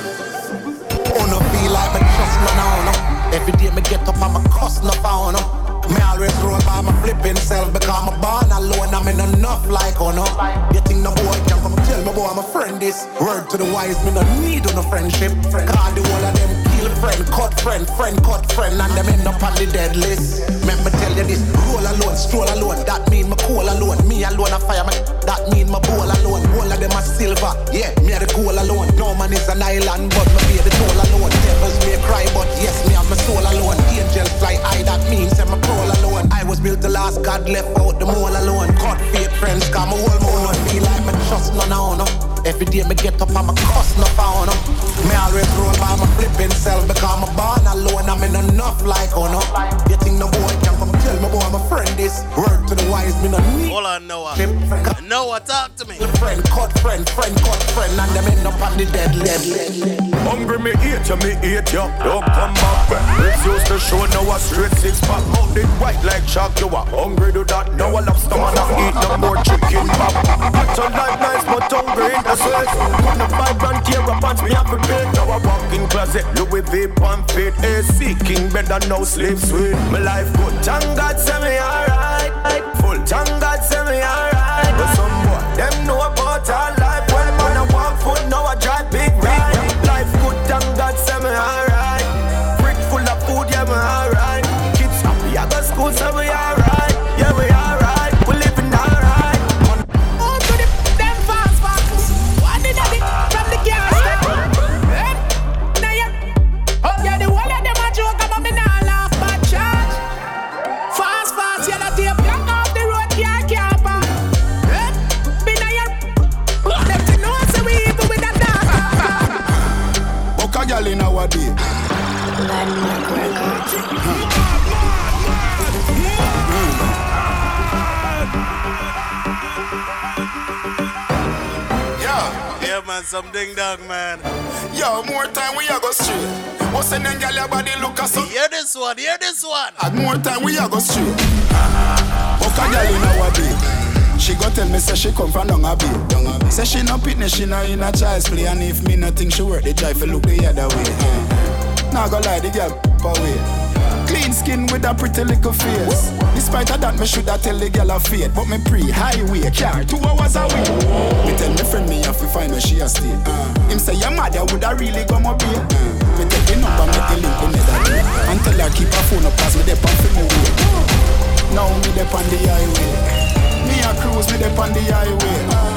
Oh, no feel like me trust none of no. Every day me get up, I'm a cuss no pound. Me always roll by my flipping self because I'm born alone. I'm in enough like oh no. You think no boy can come tell me boy I'm a friend this. Word to the wise, me no need no friendship. Call the whole of them kill friend, cut friend, friend cut friend, and them end up on the dead list. Remember tell you this, roll alone, stroll alone. That mean me cool alone. Me alone a fireman. That mean my bowl alone. All of them are silver. Yeah, me a the cool alone. No man is an island, but me be the toll alone. Devils may cry, but yes, me have my soul alone. Angel fly high, that means I'm a crawl alone. I was built to last, God left out the mole alone. Cut fake friends, come a whole moon. Don't feel like me trust none of. Every day me get up, I'm a cuss no pound. no. Me always roll by my flipping self because I'm born alone. I'm in enough like oh no. You think no boy tell me boy I'm a friend this. Word to the wise, me no need. Hold on, Noah. Noah, talk to me. Friend, cut friend, friend, cut friend, and them end up on the dead level. Hungry me eat ya, me eat ya. Don't come back. Lips used to show now a straight six pack. Mouth it white like shark. You are hungry do that. Now a lobster man a eat no more chicken pop. Got your life nice but hungry in the sweat. Put the five grand tear up pants me have to pay. Now I walk in class Rose, Louis V, pump fit, AC, King bed and no sleep sweet. My life good, thank God, say me alright. Full, thank God, say me alright. Some ding dong, man. Yo, more time we a go straight. What's the name, gal? Your body look a so. Hear this one, hear this one. Add more time we a go straight. A gal in our day. She go tell me say she come from down a bay. Say she no pitney, she no in a child's play, and if me no think she work, they try to look the other way. Nah go lie, the girl away. Clean skin with a pretty little face. Despite of that, me shoulda tell the girl a fade, but me pre highway car two hours away. Me tell me friend me have to find where she a stay. Him say your mother woulda really up here. Uh. Me take the number, make the link me that day. And tell her keep her phone up, pass me the pan for me way. Now me dey on the highway. Me a cruise, me dey on the highway.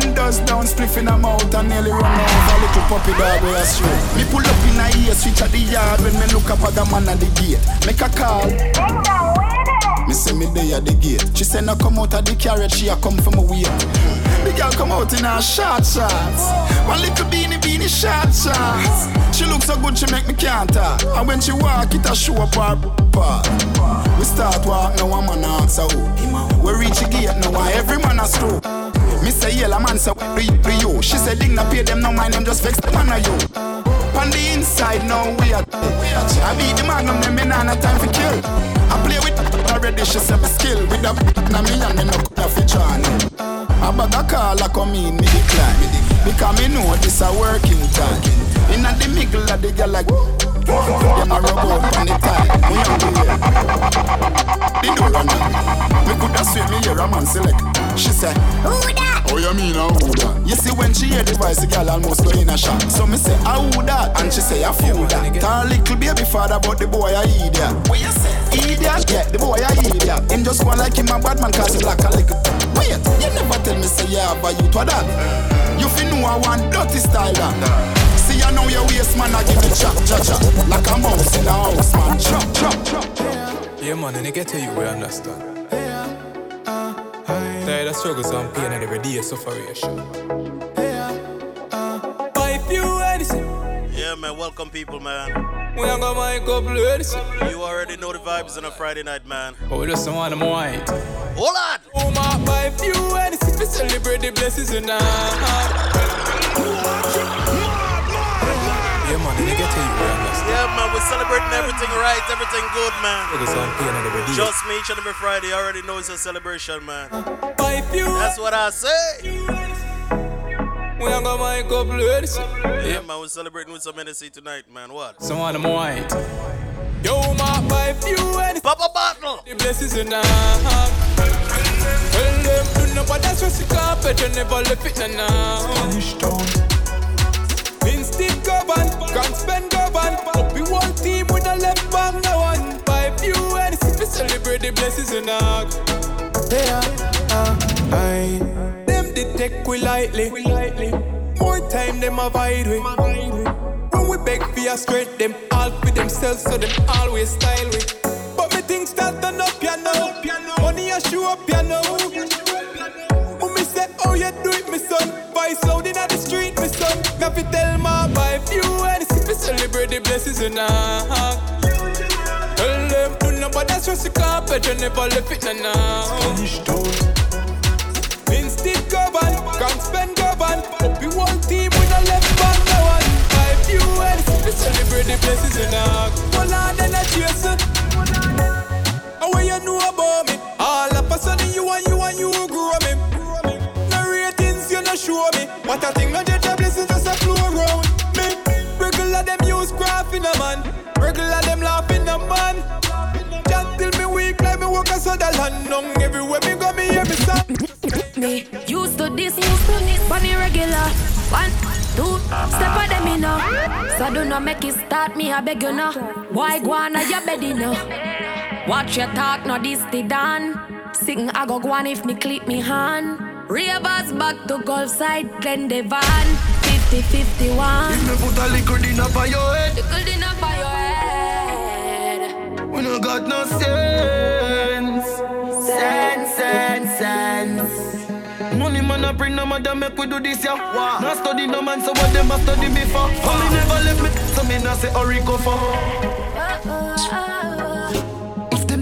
Windows down, spliff in a mouth and nearly run over little puppy dog way astray. Me pull up in a ear, switch at the yard when me look up at the man at the gate. Make a call. Me say me dey at the gate. She say no come out of the carriage, she a come from a way. The girl come out in her short shorts. One little beanie beanie short shorts. She look so good, she make me can't talk. And when she walk, it a show up her part. We start walk, now one man who. We reach the gate, now every man a screw. Me say yellow man say we we you. She say ding na pay them no mind them just vex the man a you. On the inside now we are. I beat the magnum them me nah time for kill. I play with already she say me skill with the *laughs* na me and me no *laughs* coulda fi join. A bag a call a come in me decline. Because me know this a working time. Inna the middle of the girl like them a rub on the time. Me on the door run Me coulda swear me hear a man select. She say, Who that? Oh, you mean a who that? You see when she hear the voice, the girl almost go in a shock. So me say, a who that? And she say, a fool that. Tell little baby father, but the boy a idiot. What you say? Idiot? Yeah, the boy a idiot. Him just go like him a bad man cause he black a little. Wait, you never tell me say yeah about you have a youth that? You fi know I want dirty style that. See I know your waist man, I give it chop, chop, chop. Like a mouse in a house, man. Chop, chop, chop. Yeah, man, and I get to you, we understand. Tired of struggles and pain and every day sufferation. Buy few anything. Yeah, man, welcome people, man. We ain't got my couple anything. You already know the vibes on a Friday night, man. But we just want them white. Hold on. Oh, my buy few anything to celebrate the blessings in Yeah, man, and I get to you, we understand. Yeah, man, we're celebrating everything right, everything good, man. Struggles and pain and every day. Just me each and every Friday. You already know it's a celebration, man. Buy few. That's what I say. We ain't got my couple anything. Yeah, man, we're celebrating with some Hennessy tonight, man. What? Some of them white. Yo, my buy few anything. Papa bottle. The blessings in our Tell them do not bother stress the carpet You never left it na now Instinct govern Can't spend govern. Up be one team with a left bang no one Five few and see we celebrate the blessings in our Yeah, uh, aye Them they take we lightly. More time them avoid we When we beg for your straight Them all for themselves so them always style we But me things start turn up you know. Money a show up you know. When me say oh you do it me son. Voice loud inna the street Got to tell my buy you and see me celebrate the blessings in our Tell them not bother stress the carpet You never left it now Instinct govern Can't spend govern Up be one team with a left back no one. Five few and see me celebrate the blessings in our One on then a chase and down everywhere me go, me hear me stop. Me used to this, used to this, bunny regular. One, two, step on them in now. So do not make it start, me I beg you now. Why go on your bed now? Watch your talk, no this the done. Sing I go go on if me clip me hand. Ravers back to golf side, clean the van. 50-51. If me put a little dinner for your head. Little dinner for your head. We no got no sense. Sense, sense, sense. Money man a bring no matter make we do this ya. Wow. Nah study no man so what them a study me for. Come me never left me, so me nah say hurry go for. Them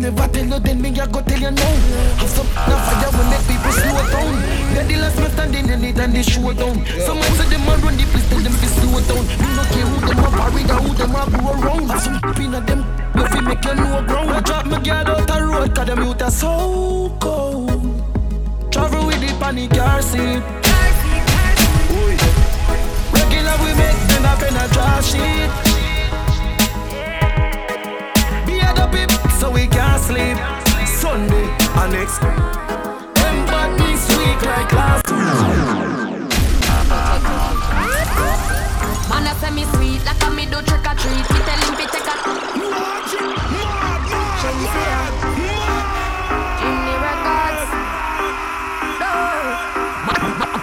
never tell you, then me a go tell you now. Have some na fire when make people slow down. They're the last man standing in it and they show down. Some man say them a run the place, tell them to slow down. Me no care who them a parade or who them a go around. Some pin of them, we fi make you know ground. I drop me girl out the road, 'cause them youth are so cold. Travel with the panic car seat. Regular we make them up in a trash. Pip so we can't sleep. Sunday and next. Them bad this week like last Man, I say me sweet, like a me do trick or treat. Me tell him fi take a. Jimmy Records. No.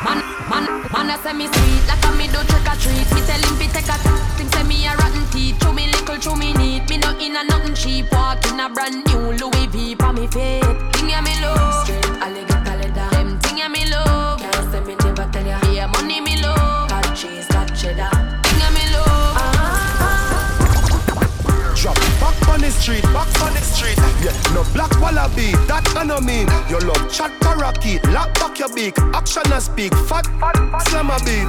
Man, man, man, I say me sweet, like a me do trick or treat. Me tell him fi take a. in a nothing cheap, walk in a brand new Louis V for me feet. Thing ya me love, alligator leather. Them thing ya me love, can't say me never tell ya. Yeah, money me love, got cheese, got cheddar. Thing ya me love. Ah. Drop back on the street, back on the street. Yeah, no black wallaby, that I no mean. Your love chat parakeet, lock back your beak. Action and speak, fat, slam a beat.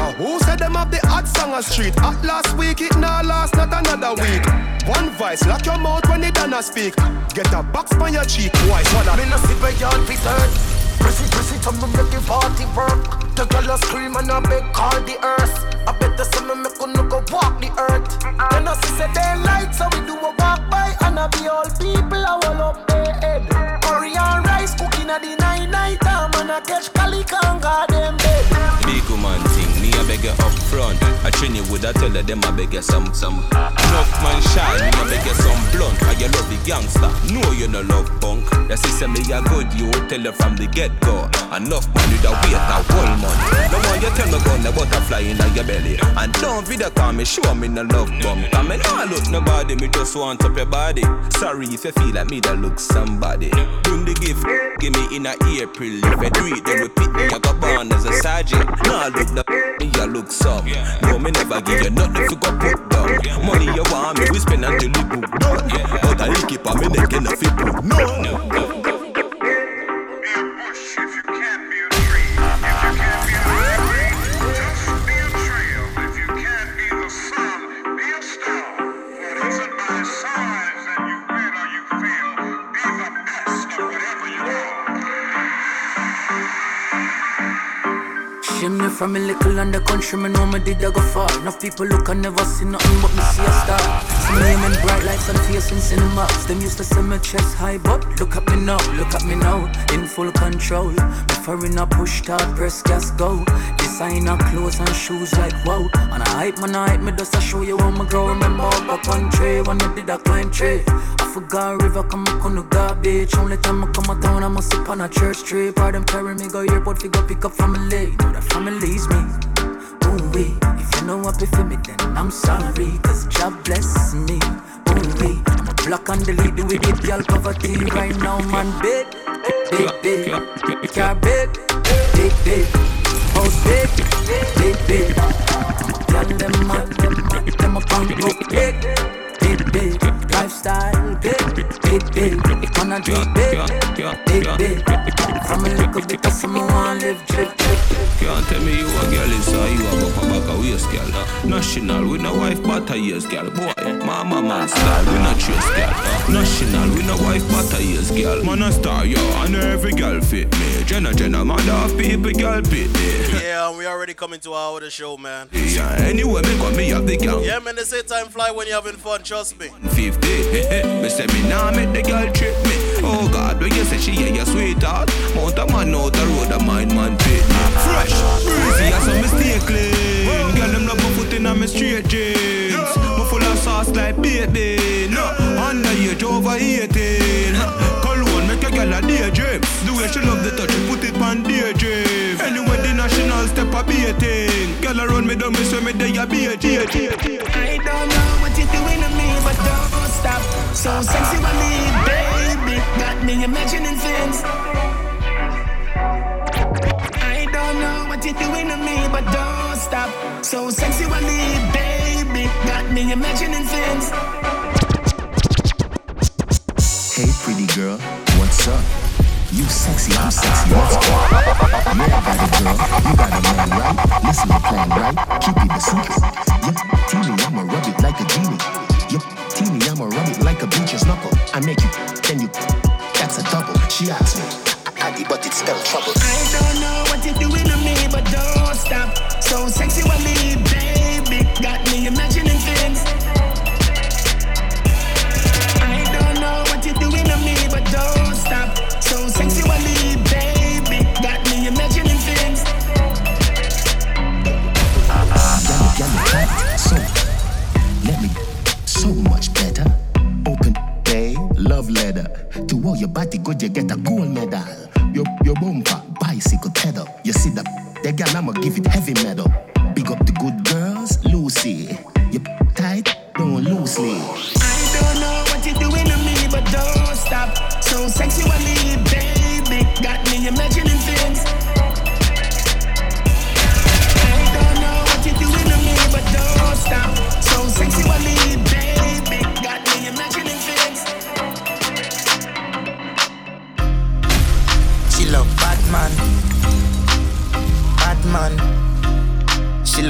Uh, who said them have the hot song a street? At last week, it now last, not another week. One voice, lock your mouth when it done a speak. Get a box on your cheek, why? What Me no sit where y'all be third. Press it, press it, and me make the party work. The girl a scream and I beg call the earth. I bet the summer me gonna go walk the earth. Then I see say they light, so we do a walk by and I be all people I will up their head. Curry and rice cooking at the night night time and I catch Cali Kanga them dead. Big woman thing, me a beg you up front. I train you with I tell them I beg you some some. Enough man shy, me a beg you some blunt. I you love the gangster, no you no love punk. The system me a good, you tell her from the get go. Enough man with a weight a whole month. No more you tell me gun the butterfly in your belly. And don't video call me, show me no love bump. I me nah look nobody, me just want up your body. Sorry if you feel like me that look somebody. Bring the gift, give me in a April. If you do it, then repeat me. I got born as a sergeant. Nah look the me, look some. No, me never give you nothing you go put down. Money you want me, we spend until you book done. But I keep on me neck and if you put Shame me from a little and the country, me know me did I go far. Enough people look and never see nothing but me see a star. In bright lights and face in cinemas. Them used to say my chest high, but look at me now, look at me now, in full control. Before in a push start, press gas go. Designer clothes and shoes like wow. And I hype man, I hype me just to show you how me grow. Remember up country when I did a climb tree. I forgot river come up on the garbage. Only time I come a town, I must sip on a church tree. Part them carry me go airport, figure pick up family. Know that family's me. Ooh wee. If you know what for me, then I'm sorry. Cause job bless me. Ooh wee. I'm a block on the lead with it, y'all poverty right now, man. Big, big, big. Car big, big, big. House big, big, big. Tell them, man, them, a punk big, big, big. Lifestyle big, big, big. Economy big, big, big. From a little bit of some want live drip, drip. Can't tell me you a girl inside, you a waist, girl. Uh, national, we no wife, but a years, girl. Boy, mama man style, we no chase, girl. Uh, national, we no wife, but a years, girl. Man a star, yo, and every girl fit me. Jenna, Jenna, man, half people, girl fit me. *laughs* Yeah, and we already coming to our other show, man. Yeah, anyway, me got me have the gang. Yeah, man, they say time fly when you're having fun, trust me. 50, *laughs* me say me nah make the girl trip me. Oh God, when you say she yeah, your sweetheart. Mount a man out the road, a mind man fit. Fresh, breezy, as some mistake clean. Girl, them love my foot in my straight jeans. Me full of sauce like bacon. Under age over 18. Cologne make a girl a daydream. The way she love the touch, she put it on daydream. Anyway, the national step a beating. Girl around me, don't miss when me day a beat. I don't know what you're doing to me, but don't stop. So sexy with me, baby. Got me imagining things. What you're doing to me, but don't stop. So me, baby. Got me imagining things. Hey, pretty girl, what's up? You sexy, I'm sexy, let's go. Yeah, I got a girl, you got a man, right? Listen to plan, right? Keep it a secret. Yep, teeny, I'ma rub it like a genie. Yep, teeny, I'ma rub it like a bleacher's knuckle. I make you, then you, that's a double. She asked me, I, Addy, but it's spelled trouble. I don't know To all your body good, you get a gold medal. Your, your bumper, bicycle pedal. You see that, the girl, I'ma give it heavy metal. Big up the good girls, Lucy. You tight, don't loosely.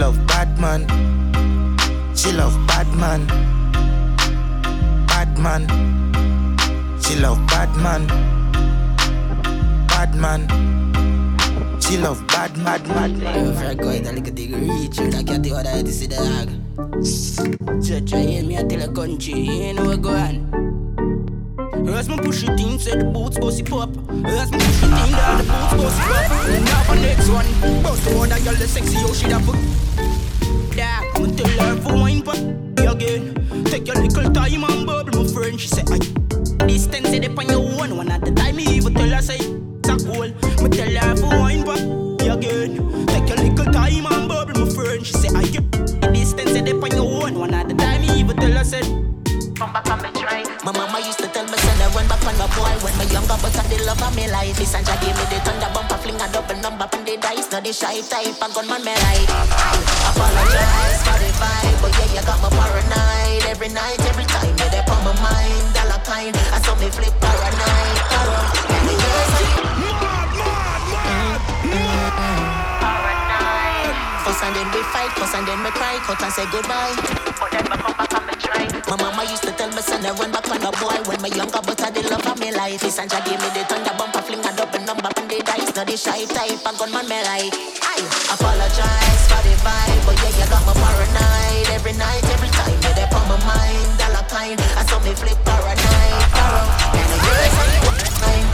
Love Batman. She love Batman. Batman. She love Batman. Batman. She love bad, mad, mad. Yo, Fred go it a little dig reach it like the other head see the dog. Judge, I hear me I tell a country, you what go on. As me push it in, say the boots bossy pop. As me push it in, the boots bossy pop. Now for next one, boss the one that girl the sexy, yo she da put. Oh, yeah, me tell her for wine pop again. Take your little time and bubble, my friend. She say, I distance it up on your one, one at the time. Me even tell her say, it's a goal. Me tell her for wine pop again. Take your little time and bubble, my friend. She say, I get distance it up on your one, one at the time. Me even tell her say. Come back and me try. My mama used to tell me, send her run back on the boy when my younger, but I the love of me life. This and gave me the thunder the dice, not the shy type, and gunman me like. I apologize for the vibe, but yeah, you got me paranoid every night, every time. Yeah, they on my mind, dollar kind. I saw me flip paranoid, paro. And the girls like, Fuss and then we fight, cuss and then we cry, cut and say goodbye. But then me come back and. My mama used to tell me, son, I run back on the boy when me younger, but I the love of me life. This and gave me the thunder bumper, fling a double number, and the dice, not the shy type, and gunman me like. I apologize for the vibe, but yeah, you got me paranoid every night, every time. They on my mind, dollar kind. I saw me flip paranoid, paro. And the girls like,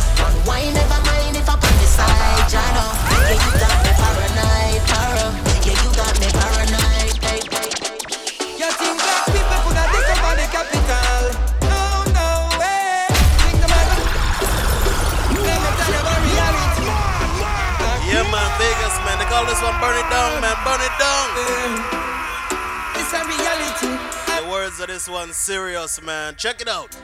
why never mind if I'm on the side, know? Yeah, you got Vegas, man. They call this one Burn It Down, man. Burn It Down. Mm. It's a reality. The words of this one serious, man. Check it out.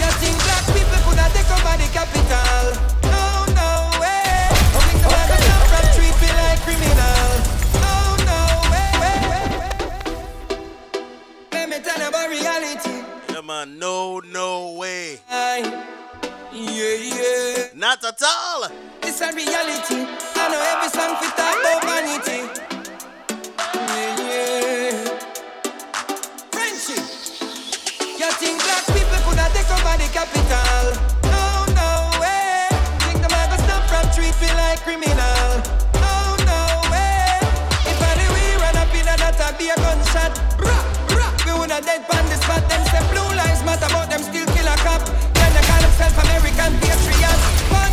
You think black people could have take over the capital? No, no way. You the man from treat me like criminal? No, no way. Let me tell you about reality. Yeah, man. No, no way. Yeah, yeah. Not at all. It's a reality. I know every song fit talk about vanity. Yeah, yeah. Friendship. You think black people could have take over the capital? No, no way. Think the man stop from treat me like criminal? No, no way. If I the we run up in a that be a gunshot. Rah, rah. We would a dead on the spot. Them say blue lives matter, but them still kill a cop self-American patriots.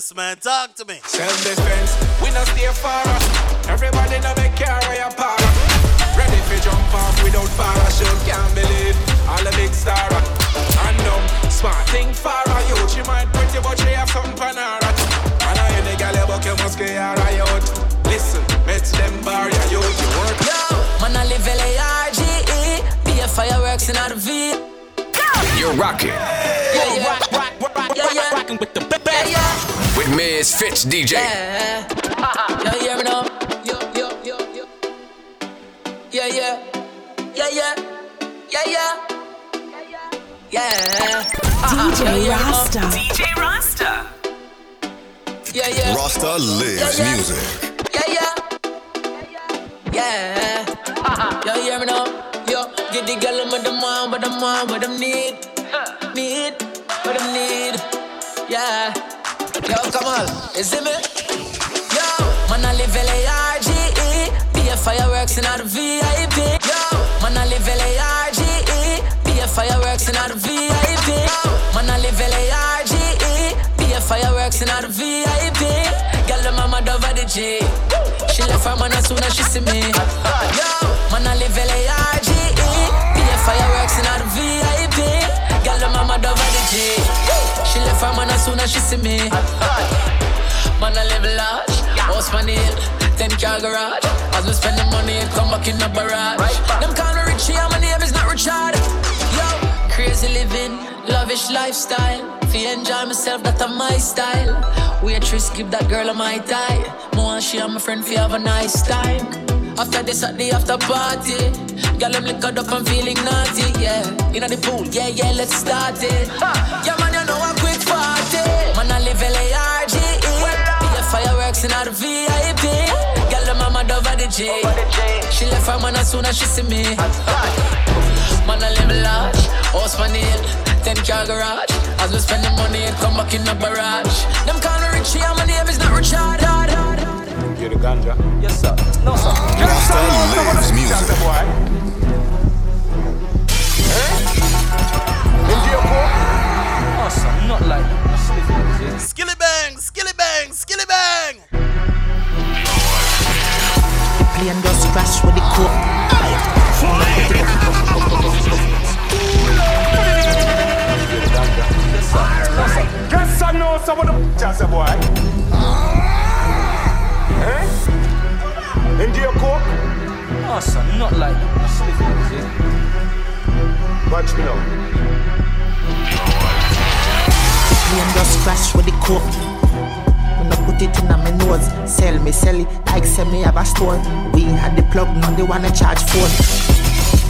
Man, the chemist, man. Talk to me. Self-defense, we not stay far. Everybody know they carry a power. Ready for jump off without parachute, can't believe all the big star. And um, smart think far. You, she might pretty, but she have some panara. And I ain't the gal, but you must get her out. Listen, met them bar, ya you, you work. Yo, man, I live L-A-R-G-E. Be a fireworks in the V. You're rocking Yeah, yeah, rock, rock, rock, yeah, yeah. Rocking with the best. Yeah, yeah. With MizFitz DJ. Yeah. Yo, hear me now? Yo, yo, yo, yo. Yeah, yeah. Yeah, yeah. Yeah, yeah. Yeah. DJ Yo, hear me now? Rasta. DJ Rasta. Yeah, yeah. Rasta lives Yeah, yeah. music. Yeah, yeah. Yeah. Yo, hear me now? Yo, get the girl with them want, what them want, what them need. Need, what them need. Yeah. Yo, come on, you see me? Yo, man, I live L-A-R-G-E. Be a fireworks in the VIP. Yo, man, I live L-A-R-G-E. Be a fireworks in the VIP. Yo, man, I live L-A-R-G-E. Be a fireworks in the VIP. Girl, the mama over the G. She left her man as soon as she see me. Yo, man, I live L-A-R-G-E. Be fireworks in the VIP. Girl, the mama over the G. She left her man as soon as she see me. Man, I live large, house hill, 10 car garage. As we spend the money, come back in the barrage. Them call me Richie, and my name is not Richard. Yo, crazy living, lavish lifestyle. Fi enjoy myself, that a my style. Waitress, give that girl a my tie. More she and my friend fi have a nice time. After this at the after party, girl I'm liquored up and feeling naughty, yeah. Inna the pool, yeah yeah, let's start it. Yeah man, you know I'm quick party. Man I live L-A-R-G-E. Be a fireworks inna the VIP. Girl the mama over the G. She left her man as soon as she see me. Man I live large, house the 10 car garage. As we spend the money, come back in the barrage. Them call me Richie, and my name is not Richard. You the ganja? Yes sir. No sir. Rasta lives music. Awesome, not like Skillibeng, skilly bang, Skillibeng. The plane just crash with the coke. Yes, I know some of the just a boy. Ah. Eh? Into your coke? Awesome, not like you. Watch me now. Plane just crash with the coke. When I put it in my nose, sell me, sell it like sell me have a store. We had the plug, now they wanna charge phone.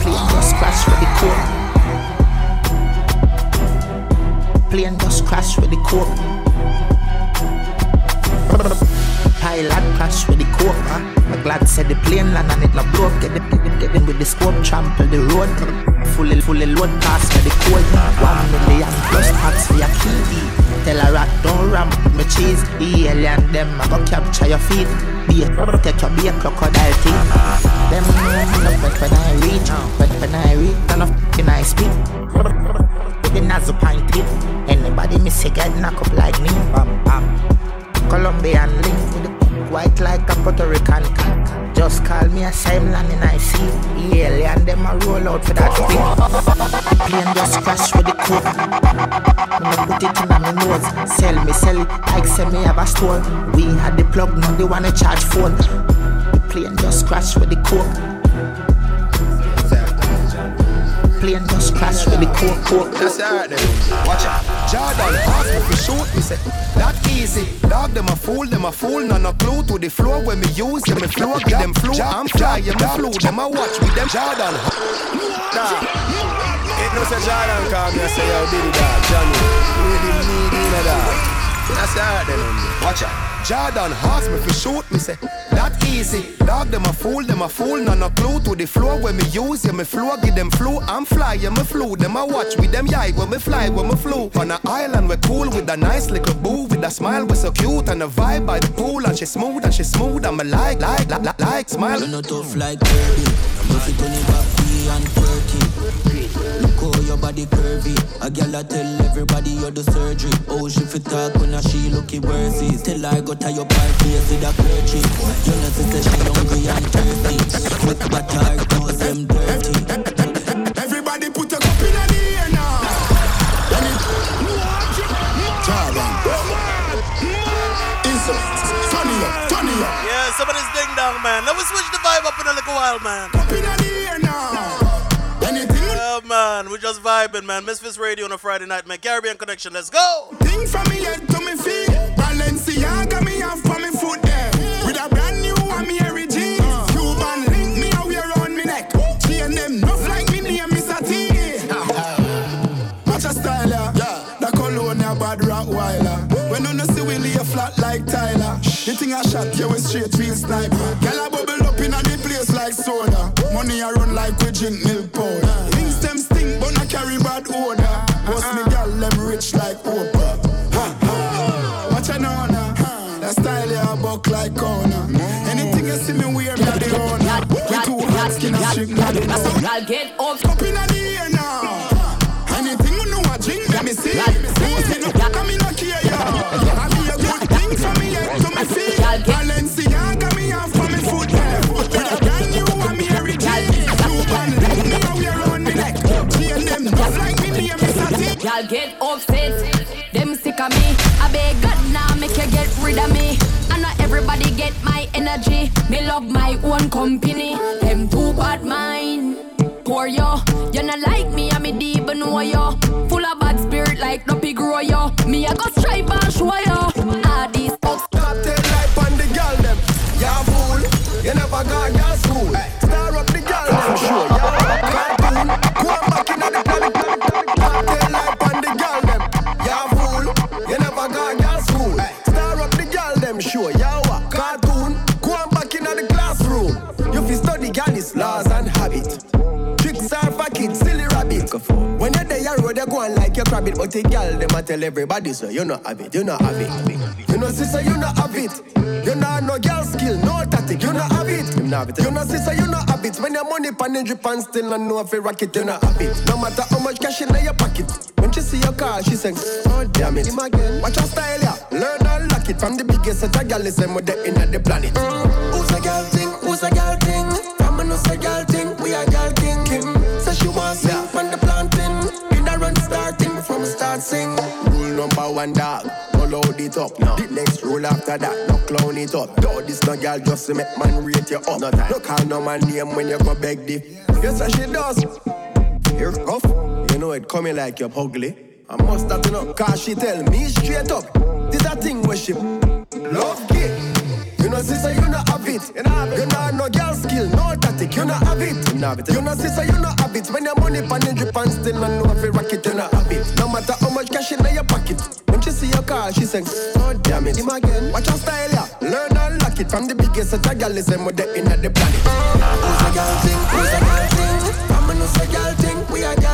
Plane just crash with the coke. Plane just crash with the coke. Pilot crash with the. Huh? I'm glad said the plane land and it not broke. Get them, get them, get them with the scope, trample the road. Fully, fully load pass for the code. One million plus tax for your key. Tell a rat don't ram me cheese. The alien them I go capture your feet. Be a take your be a crocodile teeth. Them know me when, I reach, when when I reach, and of can I speak. The nozzle pint tip. Anybody miss a get knock up like me. Bam bam. Colombian link with the white like a Puerto Rican. Just call me a land and I see alien them a roll out for that thing. Plane just crash with the coke. Me put it in my nose. Sell me, sell it like say me have a store. We had the plug, now they wanna charge phone. The plane just crash with the coke plane just crash with the court court. That's alright then. Watch out. Jordan asked me to shoot me say that easy. Dog them a fool, them a fool. None no clue to the floor when me use them. Me flow give them flu. I'm fly, yeah, me flew. Them a watch with them. Jordan. Nah. Ain't no say Jordan call me and say yo Diddy dog. Johnny, we didn't need in dog. That's alright then. Watch out. Jordan asked me to shoot me say that easy. Dog them a fool, them a fool. None no clue to the floor when me use yeah me flow give them flu. I'm fly yeah me flew. Them a watch with them yai when me fly when me flew. On a island we cool with a nice little boo with a smile we so cute and a vibe by the pool and she smooth and she smooth and me like like like like, like smile. You're not tough like Kirby. If you turn it back body curvy. A gal I tell everybody you're the surgery. Oh, she fit talk when I she looky worthy. Tell I go tie up her face with a kerchief. You know she say she hungry and thirsty. Quick but her toes them dirty. Everybody put a cup in the air now. And it Jordan. Insert. Turn it up, turn it up. Yeah, somebody's ding dong, man. Let me switch the vibe up in a little while, man. Yeah, man. We just vibing, man. MizFitz Radio on a Friday night, man. Caribbean Connection. Let's go. Thing from me head to me feet. Balenciaga me off for me foot there. With a brand new Amiri jeans. Cuban link me a wear on me neck. Chain them nuff like me name Mr. T. Watch a style, yeah. The cologne a bad rock whiler. When you no see we lay flat like Tyler. The thing I shot you with straight real sniper. Girl a bubble up in a the place like soda. Money a run like we drink milk powder. Stink not carry bad odor. Boss me girl them rich like Oprah. Ha, ha. Watch a nona. That style ya buck like corner. Anything you see me wear me the owner. We too hot skin and strip not the know. Y'all get up. Up in the Get upset. Them sick of me. I beg God now make you get rid of me. I know everybody get my energy. Me love my own company. Them too bad mind. Poor yo, you not like me, I me deep know yo. Full of bad spirit like Duppy grow yo. Me I go strive and show yo. Silly rabbit. When you're there, road you go on like your rabbit, but the girl them a tell everybody so you not have it, you not have it. You know sister, you not have it. You not no girl skill, no tactic, you not have it. You not have it. You know sister, you not have it. When your money pan and drip and still not know if you rock it, you not have it. No matter how much cash in your pocket. When she see your car, she sings, oh damn it. Watch your style, yeah. Learn and lock it from the biggest set of girl is them with the in the planet. Mm. Who's a girl thing? Who's a girl thing? From a no say girl thing, we a girl king. Kim say she want sing on the sing. Rule number one dog, no load it up. No. The next rule after that, no clown it up. No, this no girl just to make man rate you up. No, time. no call no man name when you go beg the. Yes, sir, she does. Here cuff, you know it coming like you're ugly. I must have to know, cause she tell me straight up. This a thing where she love gay. You know, sister, you not have it. You know, have it. you know, no girl skill, no tactic. You not have it. You know, have it. You know, sister, you not have it. When your money pan and drip and still not know if you rock it, you not have it. No matter how much cash in your pocket. When she see your car, she sings, oh damn it. Him again. Watch your style, yeah. Learn and lock it from the biggest set of girl is them with the in the planet. Who's a girl thing? Who's a girl thing? I'm a no say girl thing. We a girl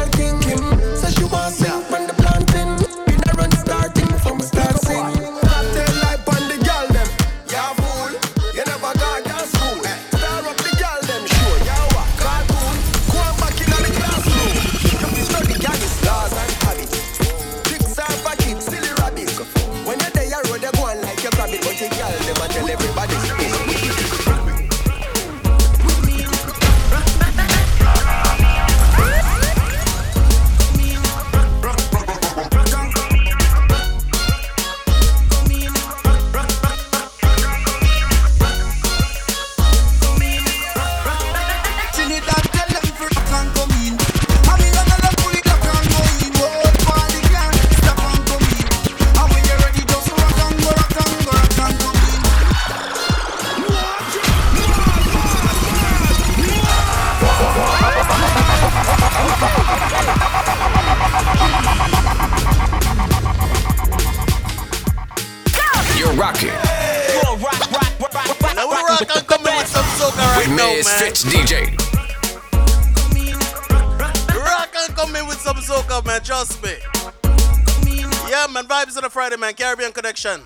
Caribbean Connection.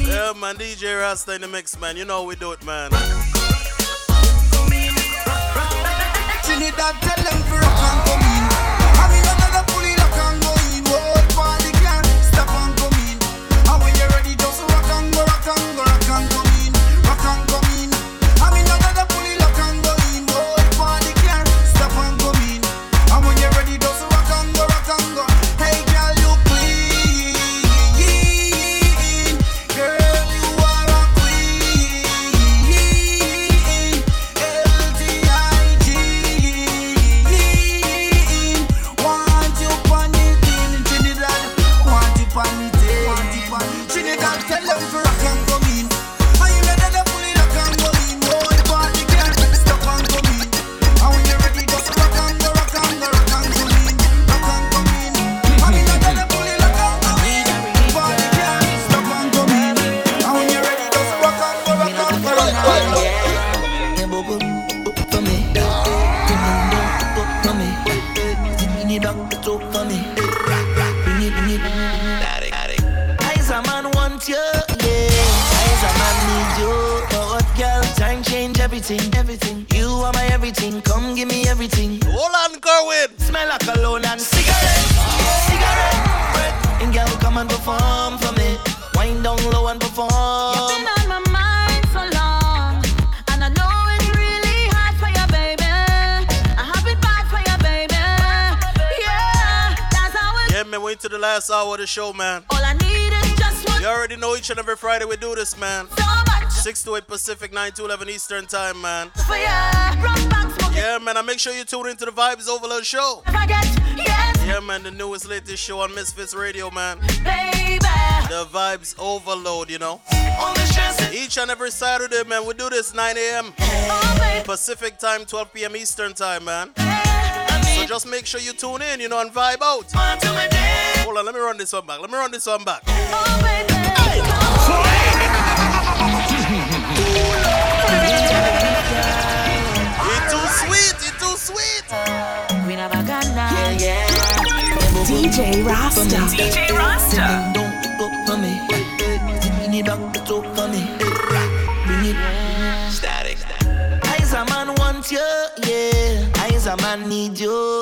Yeah, man, DJ Rasta in the mix, man. You know we do it, man. show, man. All I need is just one. You already know each and every Friday we do this, man. So much. 6 to 8 Pacific, 9 to 11 Eastern Time, man. Yeah, yeah, man. I make sure you tune into the Vibes Overload show. If I get yes. Yeah, man. The newest, latest show on MizFitz Radio, man. Baby. The Vibes Overload, you know. Each and every Saturday, man. We do this 9 a.m. Hey. Pacific time, 12 p.m. Eastern time, man just make sure you tune in, you know, and vibe out. Hold on, let me run this one back. Let me run this one back. it's too sweet, it's too sweet. DJ Rasta. dj Rasta don't go for me i Static. A man want you, yeah. A man need you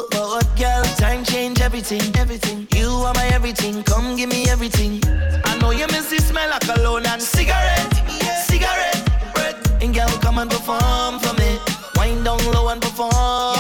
everything, everything. You are my everything. Come give me everything. I know you miss the smell of cologne and cigarette, cigarette breath. And girl, come and perform for me. Wind down low and perform.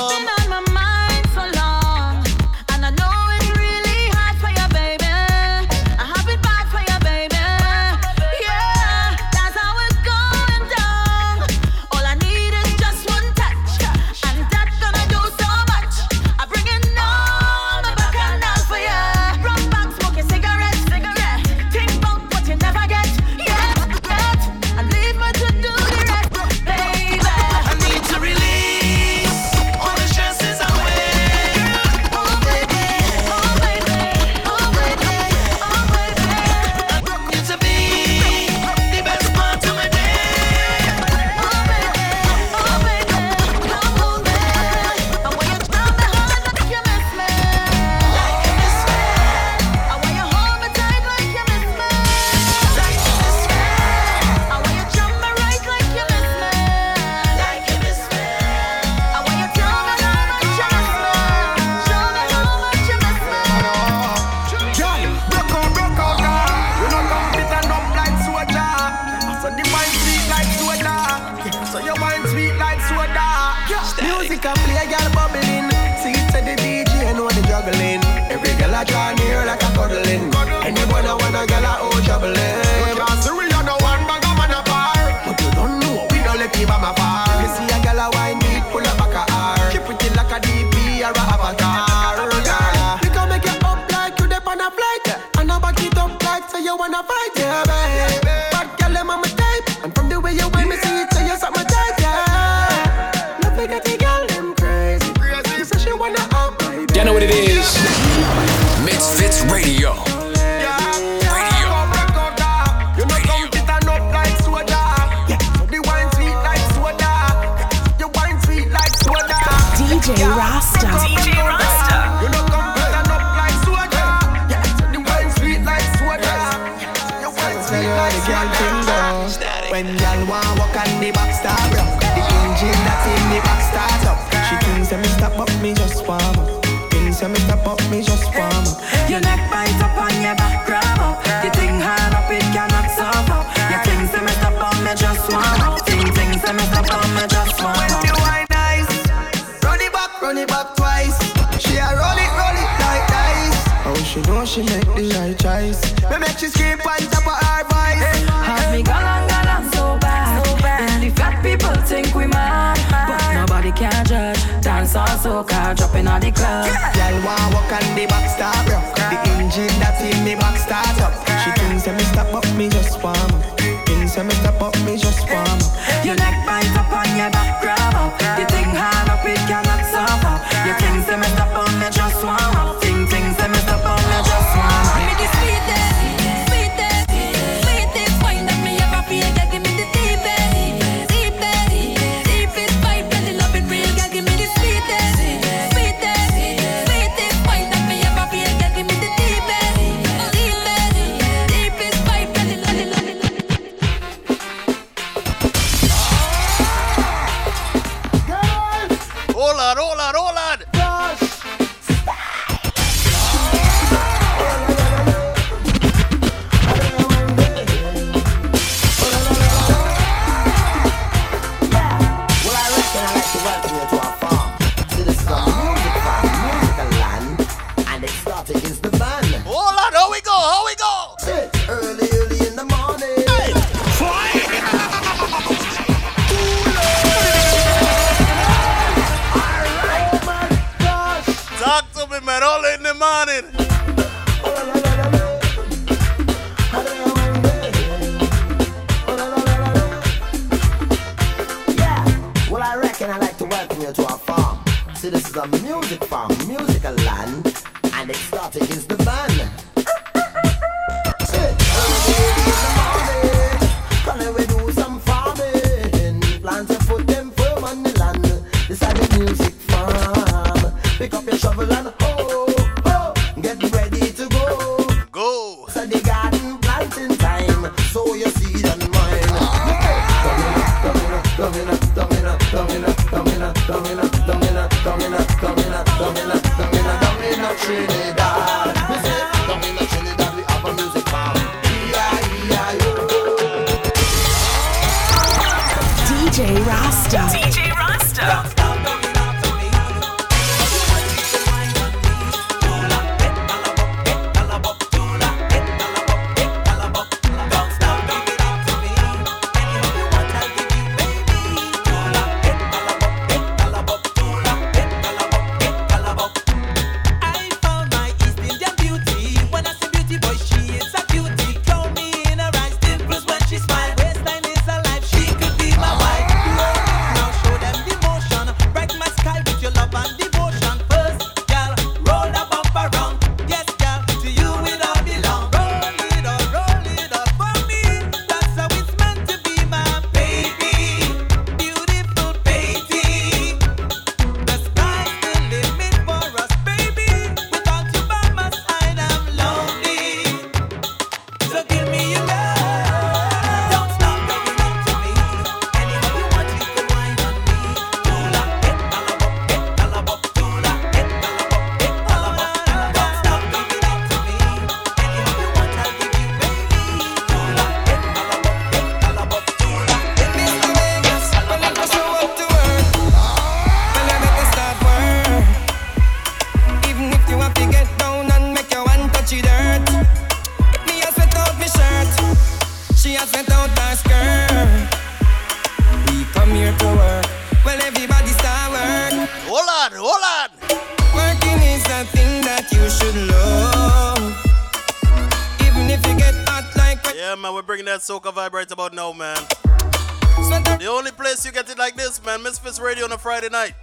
Friday night.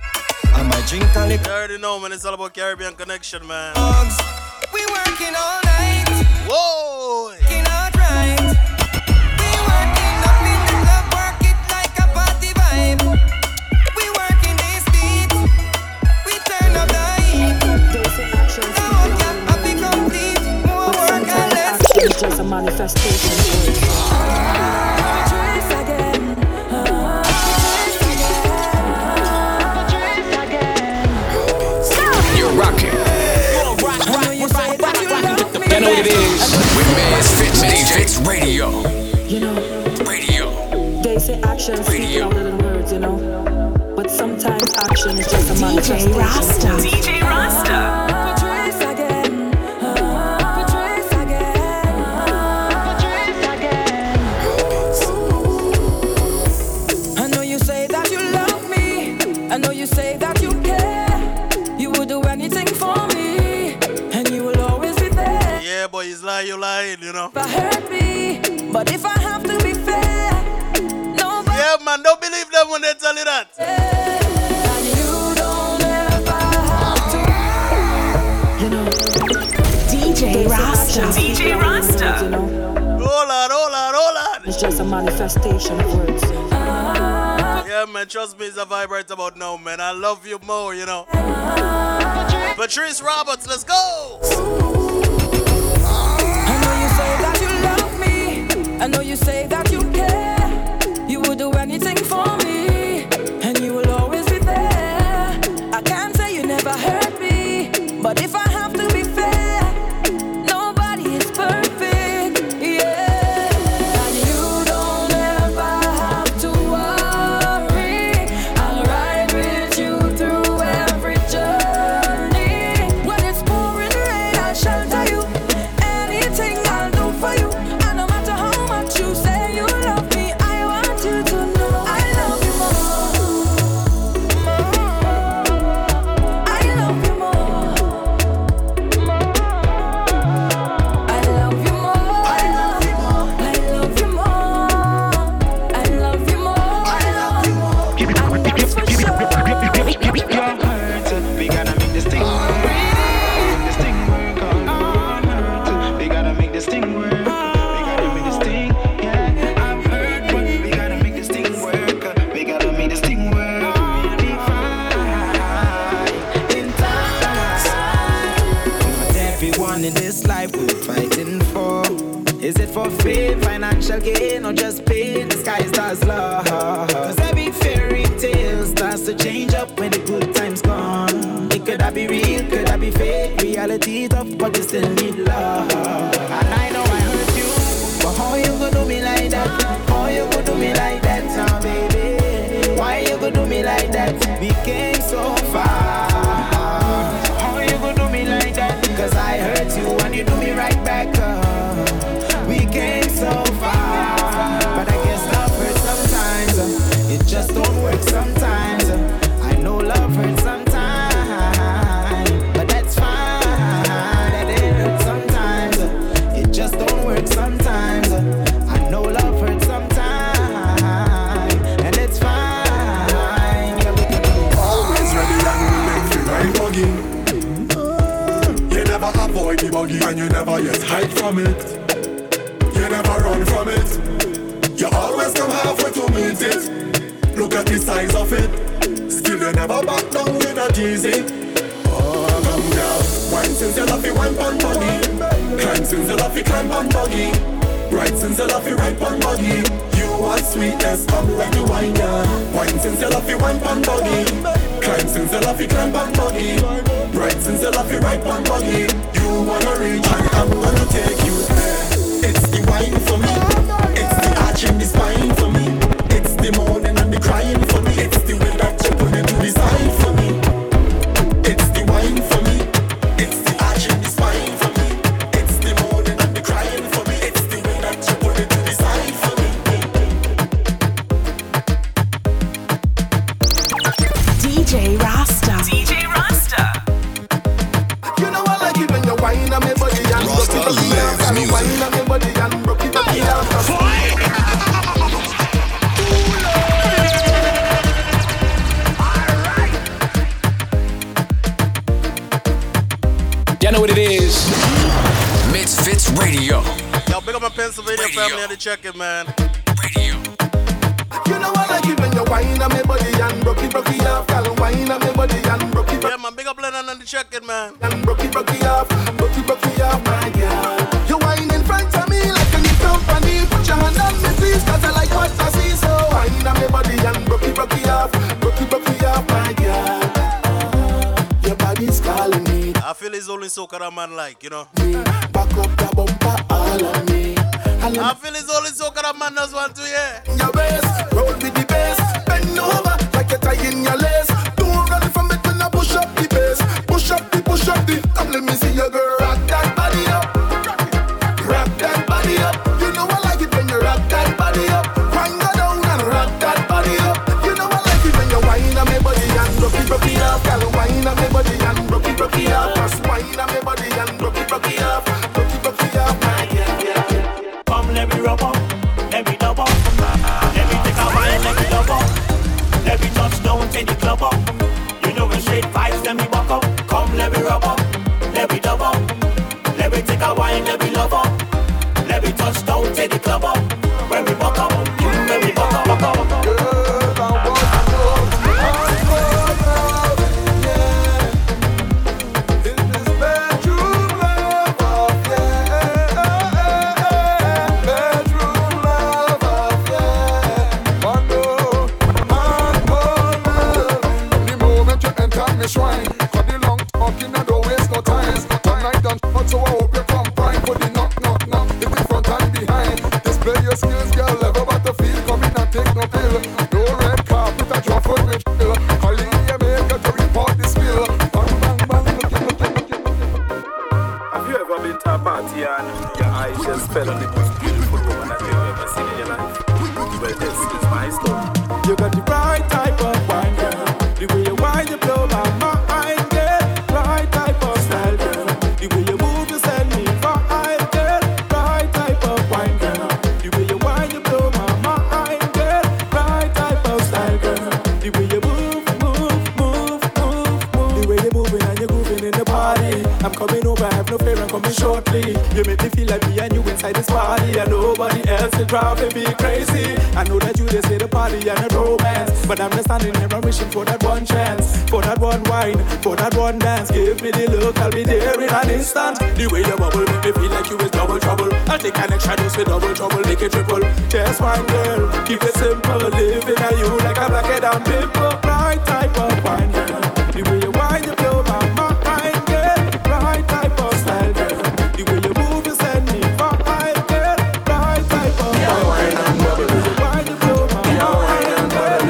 I might drink a. You already know, man. It's all about Caribbean connection, man. Dogs, we working all night. Whoa. Working. We working up in the club, work it like a party vibe. We working this beat. We turn up the heat. The whole happy complete. More work and less. Just a manifestation. What it is. With MizFitz, MizFitz Radio. You know, Radio. they say action speaks louder than words, you know. But sometimes action is just a manifestation. of Rasta. DJ Rasta. Them when they tell you that. And you don't ever have to. DJ Rasta. DJ Rasta. You know, Hold on, hold on, hold on. it's just a manifestation of words. Yeah, man, trust me, it's a vibrate about now, man. I love you more, you know. Patrice Roberts, let's go. I know you say that you love me. I know you say that financial gain, or just pain? The sky stars love. Cause every fairy tale starts to change up when the good times gone. It could I be real, could I be fake? Reality tough, but you still size of it. Still you never back down, you're not easy. Oh, come girl. Wine since you love it, wine pan buggy. Climb since you love it, climb pan buggy. Right since you love it, right pan buggy. You are sweetness, come when you wine, yeah. Wine since you love it, wine pan buggy. Climb since you love it, climb pan buggy. Right since you love it, right pan buggy. You wanna reach and I'm gonna take you there. It's the wine for me. It's the arch in the spine for me. check it, man. Radio. You know I like it when you whine on my body and broke it, broke it off. Girl, whine on my body and broke it, broke Yeah, man, big up Lennon and the check it, man. And broke it, broke it off, broke it, broke it off, my girl. You whine in front of me like a new company. Put your hand on me, please, cause I like what I see. So whine on my body and broke it, broke it off, broke it, broke it off, my girl. Your body's calling me. I feel it's only so kind of man like, you know. Back up the bumper, all on I feel it's only so kind of man that's one to hear. Yeah, Keep it simple, living at you like a black and pimple. Right type of wine, girl. The way you wine, you blow my mind, girl. Right type of style, girl. The way you move, you send me behind, girl. Right type of Girl wine, and bubble. The way you wine, you blow my yeah, mind, wine and bubble.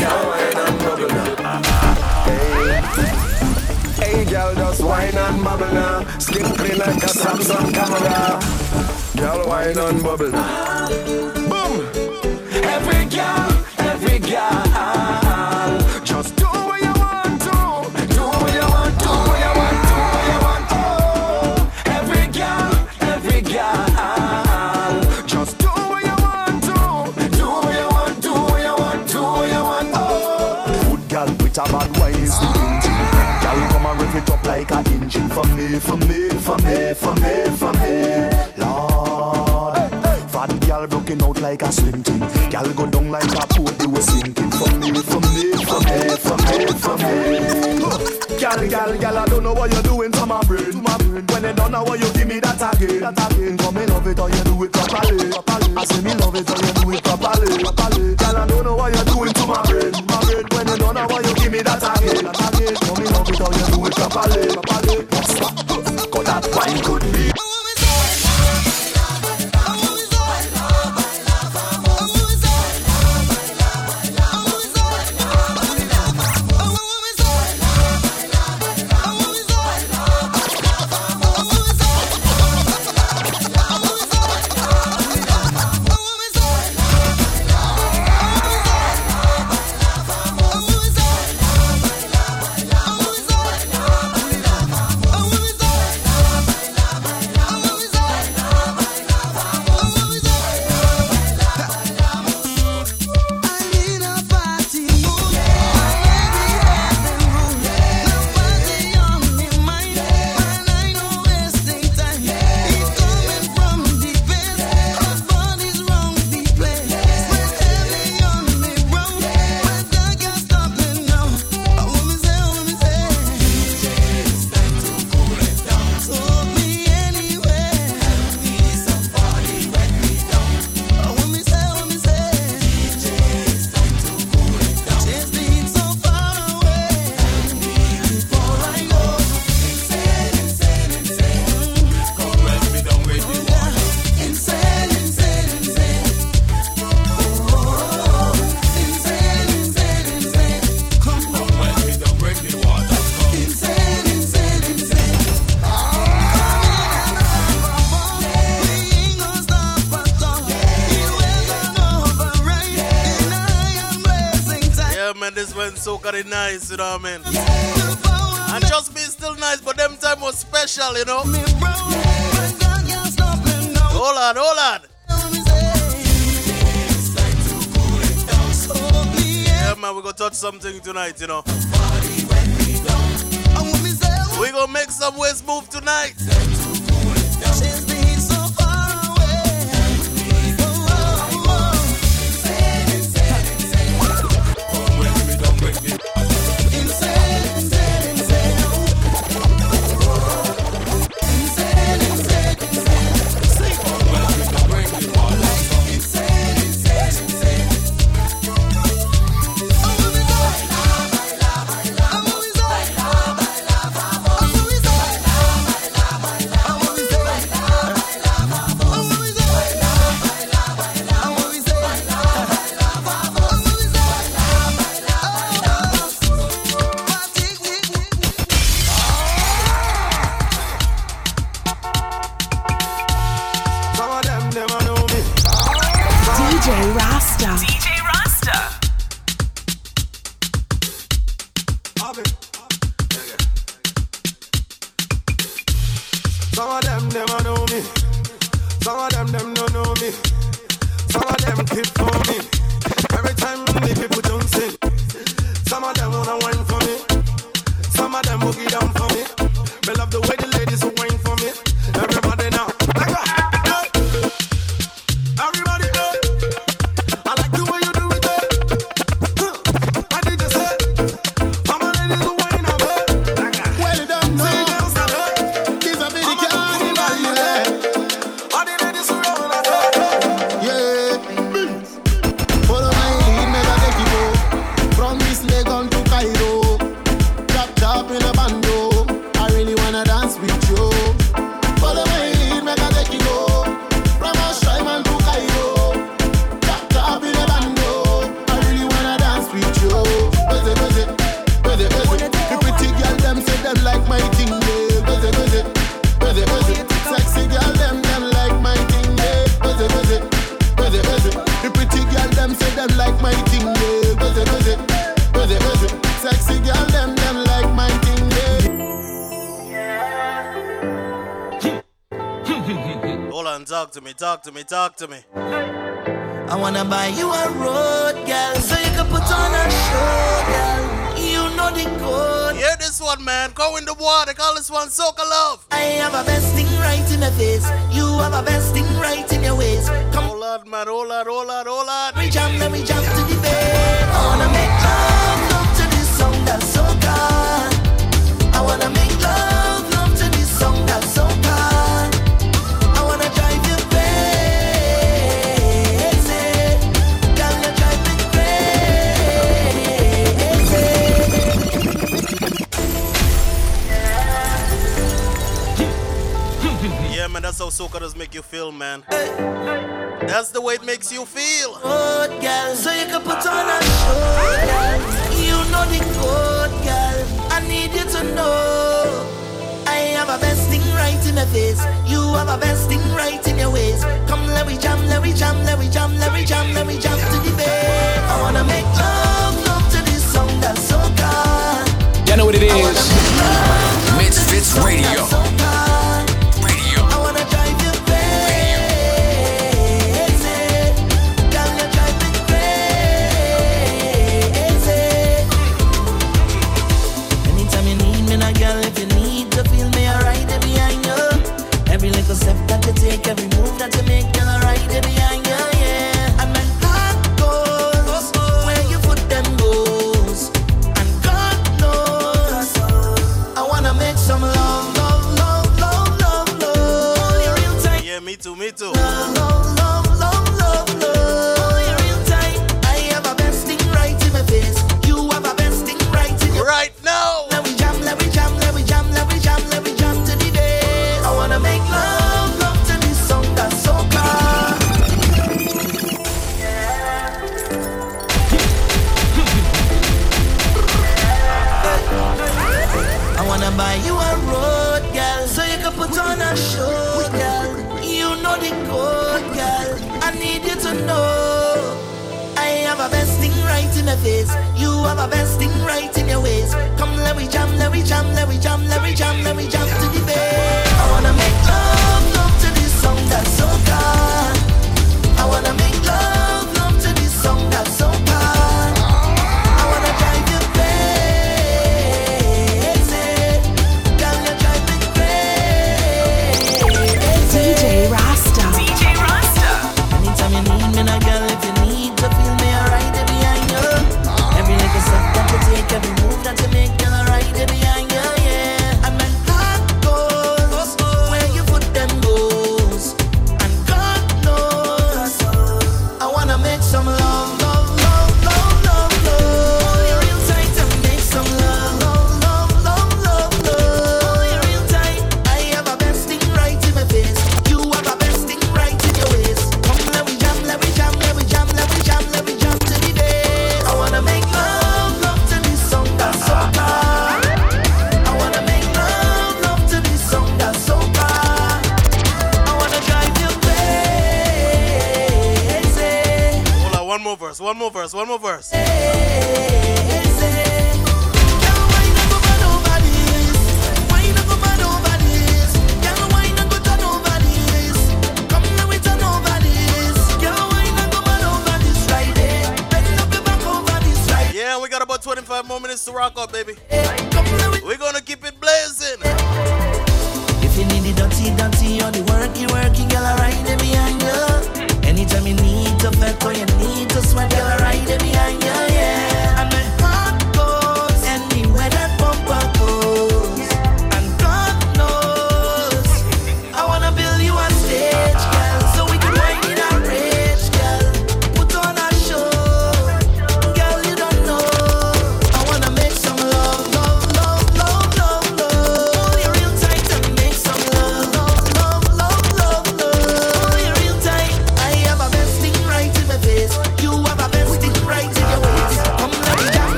Yeah, wine and. Hey, hey, girl, just wine and bubble now. Skin clean like a Samsung camera. Girl, wine and bubble. like a swim team. Gal go down like a boat, they were sinking. for me, for me, for me, for me, for me. *laughs* Gal, gal, gal, I don't know what you're doing to my brain. To my brain. When they don't know what you give me, that again, that again. Come me love it or you do it properly. properly. I say me love it or nice, you know what I mean? And just be still nice, but them time was special, you know? Hold on, hold on. Yeah, man, we gonna touch something tonight, you know? We gonna make some waves move tonight. Romans 1 so feel, man. That's the way it makes you feel. Good girl, so you can put on a show, girl. You know the code, girl. I need you to know. I have a best thing right in my face. You have a best thing right in your ways. Come, let me jam, let me jam, let me jam, let me jam, let me jam to the bed. I wanna make love, love to this song that's so good. Y'all know what it is. MizFitz Radio.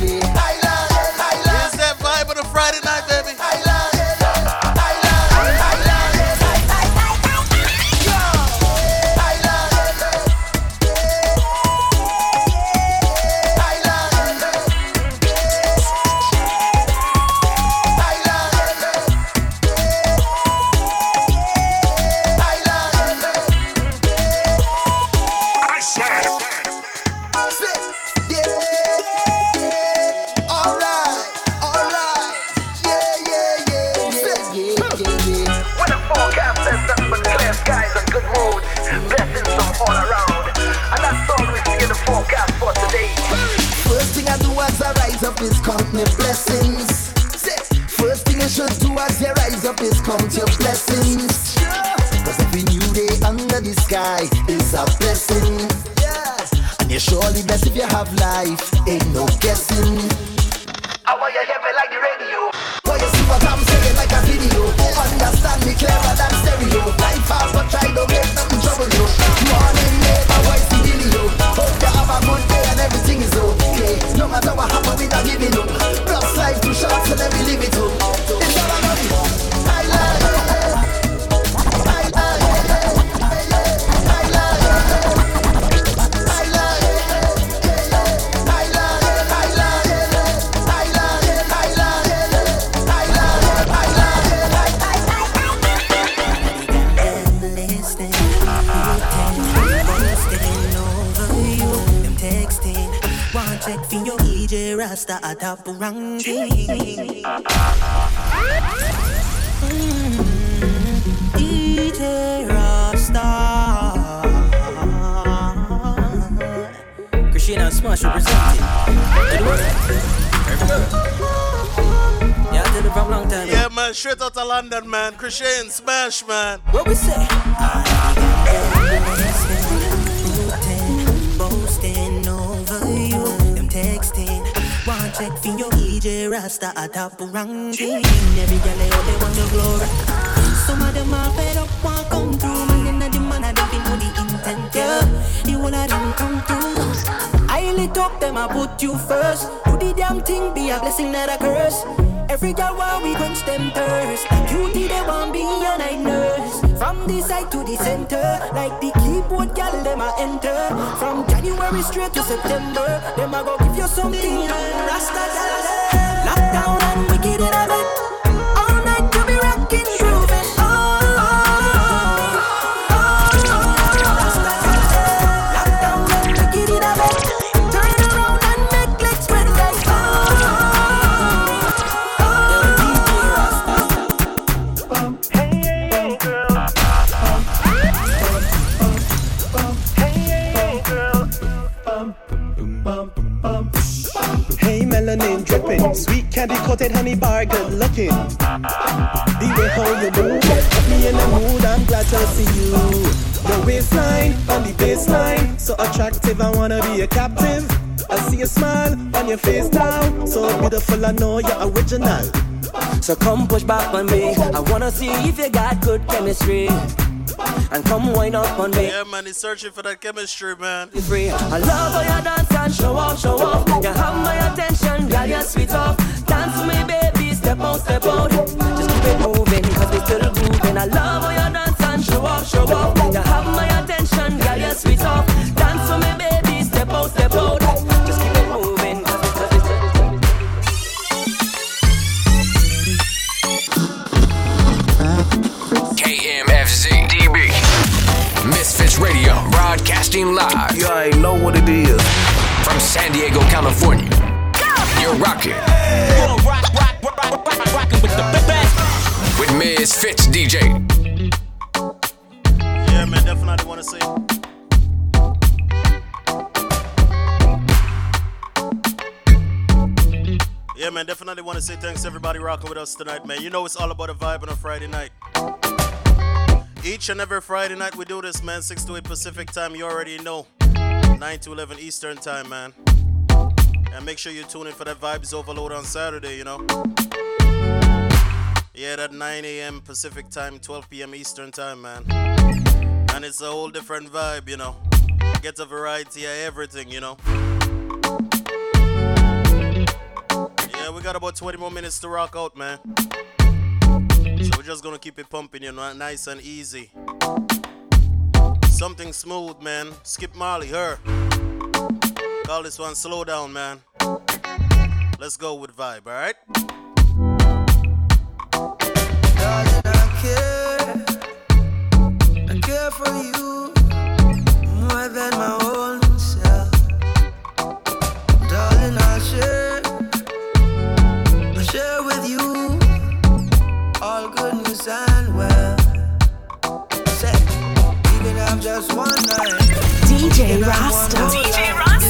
Thailand. Thailand. It's that vibe of the Friday night, baby. life. Rasta a top ranking. Mm, DJ Rasta. Christina Smash representing. Good work. Yeah, I did it from long time. Yeah, man, straight out of London, man. Christian Smash, man. What we say? Rasta a top ranking. Every girl out they want your glory. Some of them are fed up, want come through. Man, then the man I don't know the intent. Yeah, the one of them come through. I lit up them, I put you first. Do the damn thing, be a blessing, not a curse. Every girl want we quench them thirst. Beauty they want be a night nurse. From the side to the center, like the keyboard girl them a enter. From January straight to September, them a go give you something. Rasta girl, lockdown your face now, so beautiful. I know you're original. So come push back on me. I wanna see if you got good chemistry. And come wind up on me. Yeah, man, he's searching for that chemistry, man. Free. I love how you dance and show off, show off. You have my attention, girl, you're sweet off. Dance for me, baby, step out, step out. Just keep it moving, cause we still grooving. I love how you dance and show off, show off. You have my Rocking. With MizFitz DJ. Yeah, man, definitely to say. Yeah, man, definitely want to say thanks everybody rocking with us tonight, man. You know it's all about a vibe on a Friday night. Each and every Friday night we do this, man. 6 to 8 Pacific time, you already know. 9 to 11 Eastern time, man. And make sure you tune in for that Vibes Overload on Saturday, you know. Yeah, that 9 a.m. Pacific time, 12 p.m. Eastern time, man. And it's a whole different vibe, you know. Get a variety of everything, you know. Yeah, we got about 20 more minutes to rock out, man. So we're just gonna keep it pumping, you know, nice and easy. Something smooth, man. Skip Marley, her. Call this one slow down, man. Let's go with vibe, alright? Darling, I care I care for you more than my own self. Darling, I'll share, I'll share with you all goodness and well. Say, we can have just one night. DJ We can have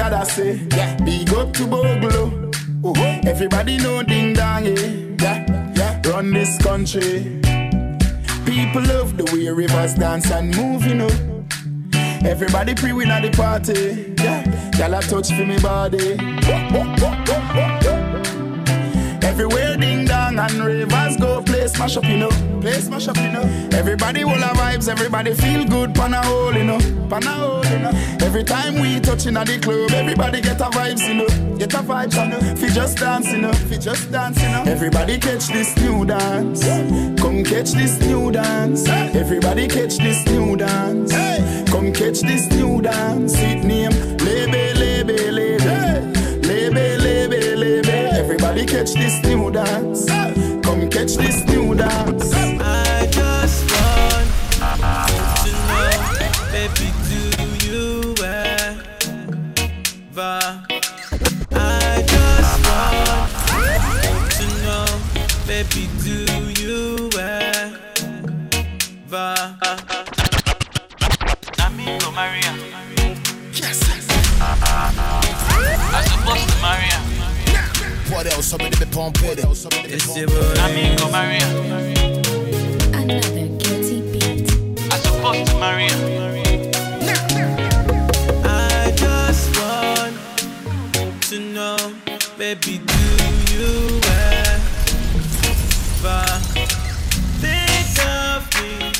gotta say, yeah. big up to Bogle. Uh-huh. Everybody know ding dong, eh? yeah, yeah. Run this country. People love the way rivers dance and move, you know. Everybody pre-win at the party. Yeah, y'all touch for me body. Everywhere ding dong and ravers go play smash up, you know. Play smash up, you know. Everybody will have vibes, everybody feel good, pan a hole, you know. Pan a hole, you know. Every time we touching at the club, everybody get a vibes, you know. Get a vibes, you know. Fi just dance, you know. Fi just dance, you know. Everybody catch this new dance. Come catch this new dance. Everybody catch this new dance. Come catch this new dance. It name Lebe, Everybody catch this new dance. Come catch this new dance. I just want to know, baby, do you ever? I just want to know, baby, do you ever? Amigo Maria. Yes. I supposed to marry her. What else? Somebody be pumping it. It's your boy. Amigo Maria. Another guilty beat. I supposed to marry her. I just want to know, baby, do you ever think of me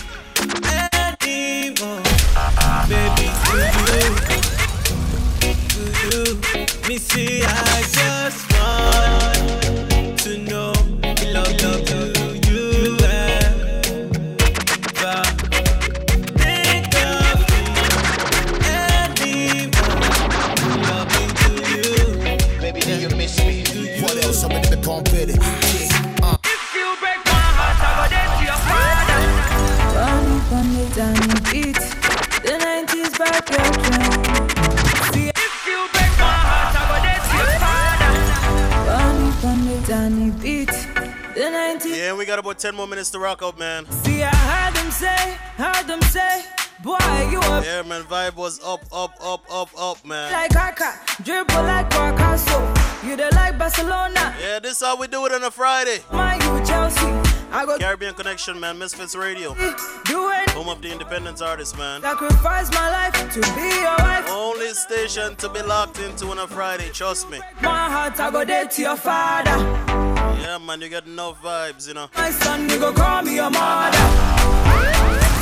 anymore? Baby, do you? Do you? Me see, I just Yeah, got 10 more minutes to rock out, man. See, I heard them say, heard them say, boy, you up Yeah, man, vibe was up, up, up, up, up, man. like Kaka, dribble like Picasso. You the like Barcelona, Yeah, this is how we do it on a Friday. my you Chelsea. I go Caribbean Connection, man. MizFitz Radio. do it, Home of the independence artists, man. sacrifice my life to be your wife. Only station to be locked into on a Friday, trust me. My heart, I go dead to your father. Yeah, man, you get enough vibes, you know. My son, you go call me your mother.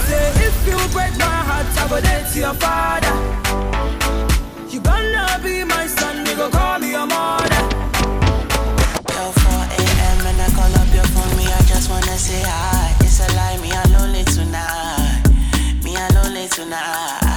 Say if you break my heart, I go dead to your father. You gonna be my son, you go call me your mother. Till 4 a.m. and I call up your phone, me, I just wanna say hi. It's a lie, me, I'm lonely tonight. Me, I'm lonely tonight.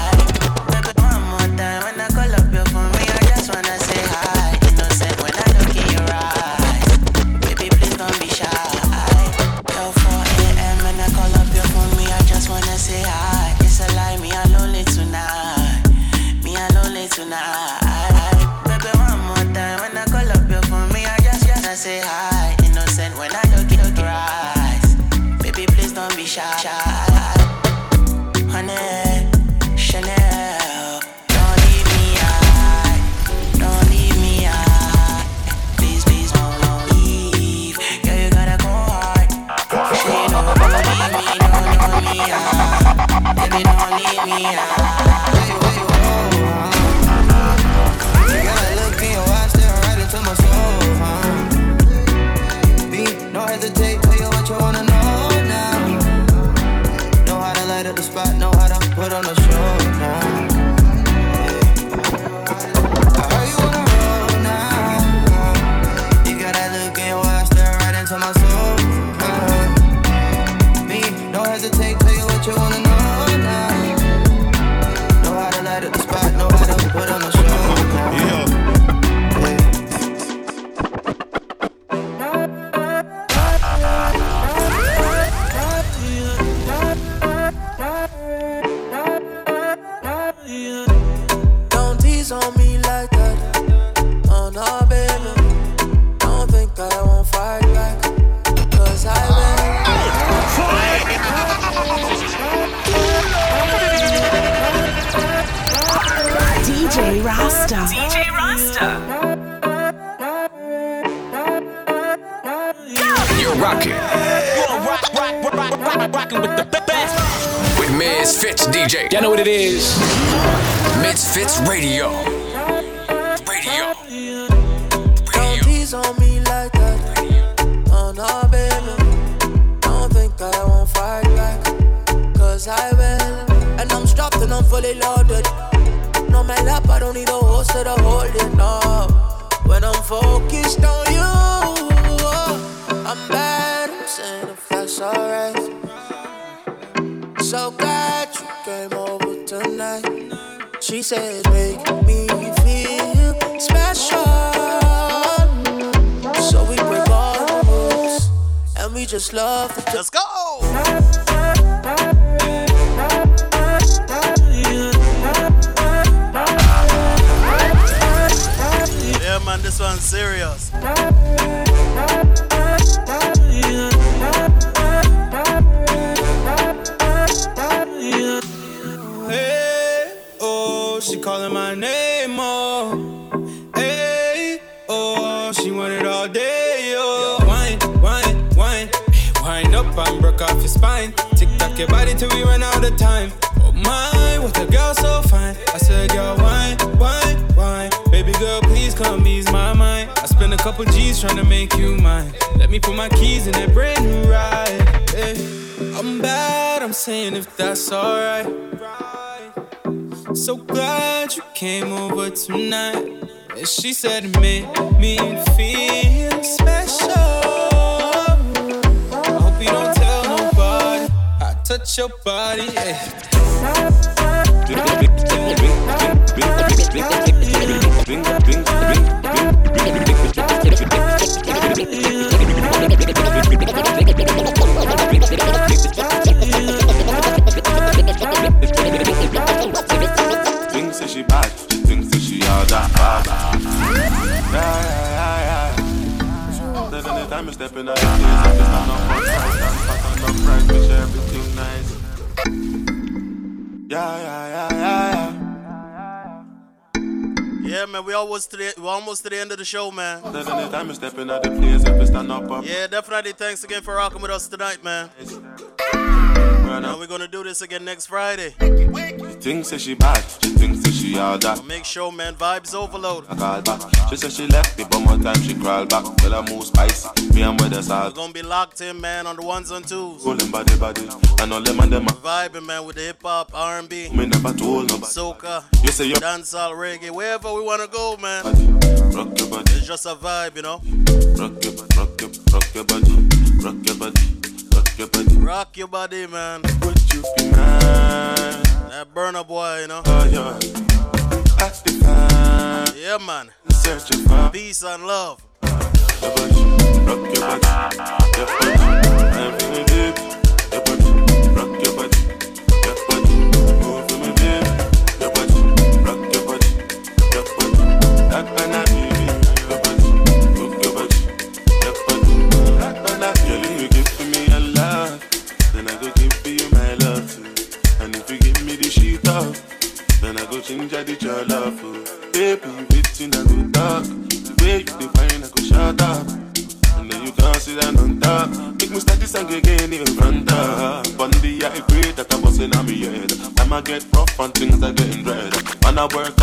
show, man. Yeah, definitely. Thanks again for rocking with us tonight, man run up. We're gonna do this again next Friday. She thinks that she bad, she thinks that she all that. So make sure, man, vibes overload. I call back. She said she left me, but more time she crawled back. Tell her move spicy, me and where us out. We're gonna be locked in, man, on the ones and twos. Rolling body body, and all them and them. Vibing, man, with the hip hop, R&B. Me never told nobody. Soca, you say you dancehall, reggae, wherever we wanna go, man. Rock your body. It's just a vibe, you know. Rock your, rock your, rock your body, rock your body your body. Rock your body, man. Would you be mine? That Burna Boy, you know. Oh, yeah. I. Yeah, man. Search for peace and love. Rock your body. Your body. I'm feeling. Your body. Rock your body. wanna work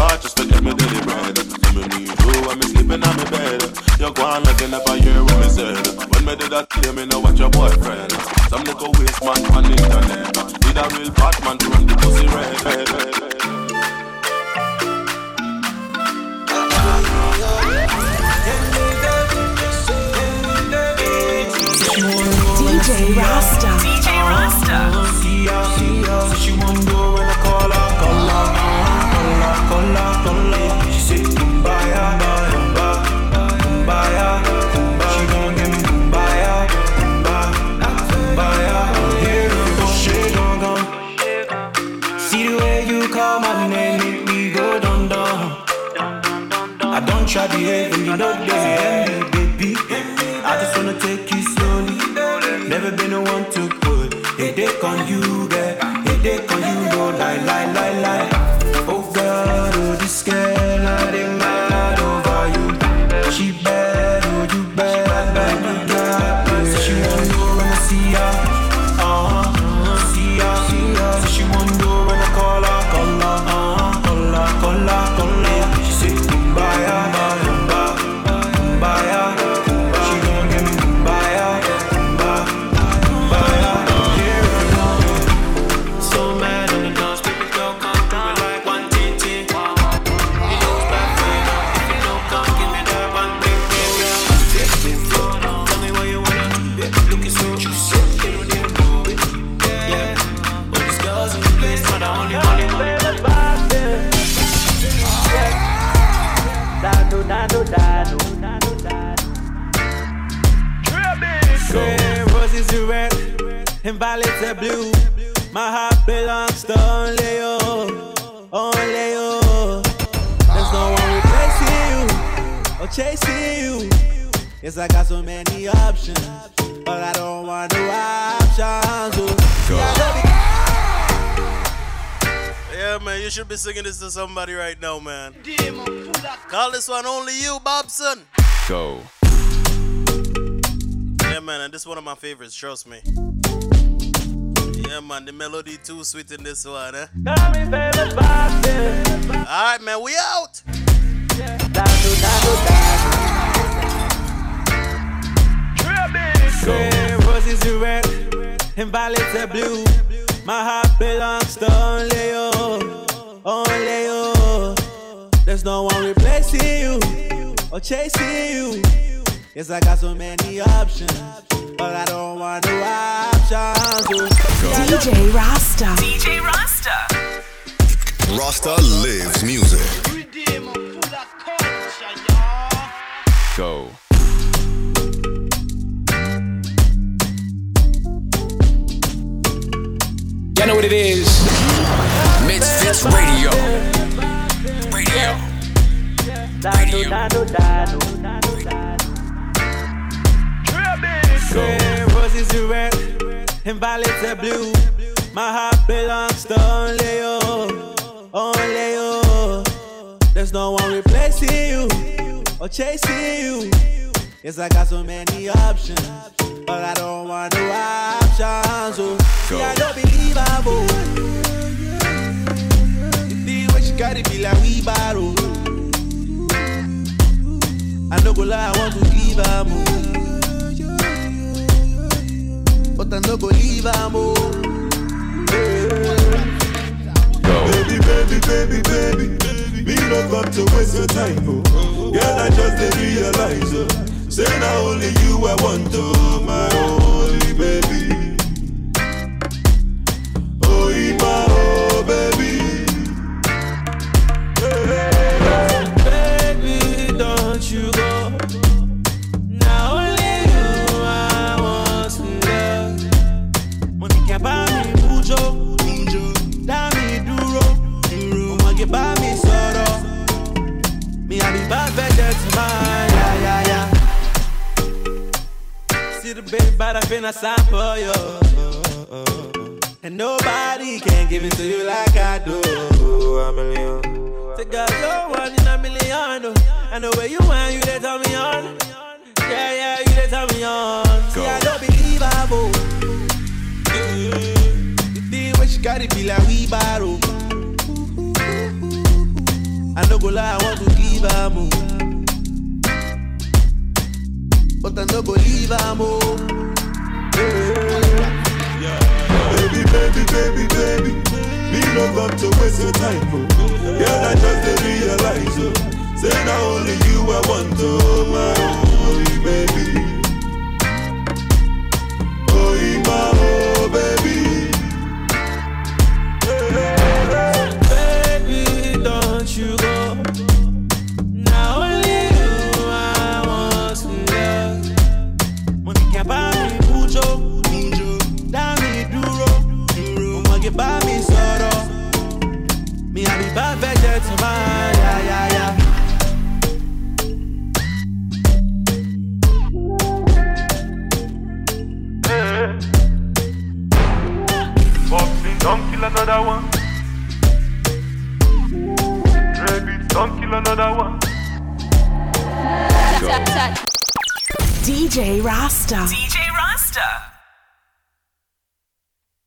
this to somebody right now, man. Call this one only you, Bobson. Go. Yeah, man, and this is one of my favorites, trust me. Yeah, man, the melody too sweet in this one, eh? Alright, man, we out. Say roses are red and violets are blue. My heart belongs to only you, only you. There's no one replacing you or chasing you. Yes, I got so many options, but I don't want no options. DJ Rasta. DJ Rasta. Rasta lives music. Go. You know what it is. MizFitz Radio. Radio. Say roses are red and violets are blue. My heart belongs to only you, only you. There's no one replacing you or chasing you. Yes, I got so many options, but I don't want no options. Oh, see, I don't believe I'm old. Gotta be like we borrow. Oh. I no go lie, I want to give her oh. more. But I no go leave her oh. more. Baby, baby, baby, baby, me no come to waste your time, oh. Girl, I just did realize, oh. Say now only you I want, oh, my only baby. Baby, but I been a sign for you. And nobody can give it to you like I do. A million. Say, girl, you're one in a million. oh. And the way you want, you they turn me on. Yeah, yeah, you they turn me on. See, I don't believe I'm old. Oh. The thing when she gotta be like we borrow. Oh. I no go lie, I want to give her more. But I. Baby, baby, baby, baby, me no come to waste your time, oh. Girl, I just did realize, oh. Say now only you I want, oh, my only baby. Oh, my another one. Rabbit, don't kill another one. DJ Rasta. DJ Rasta.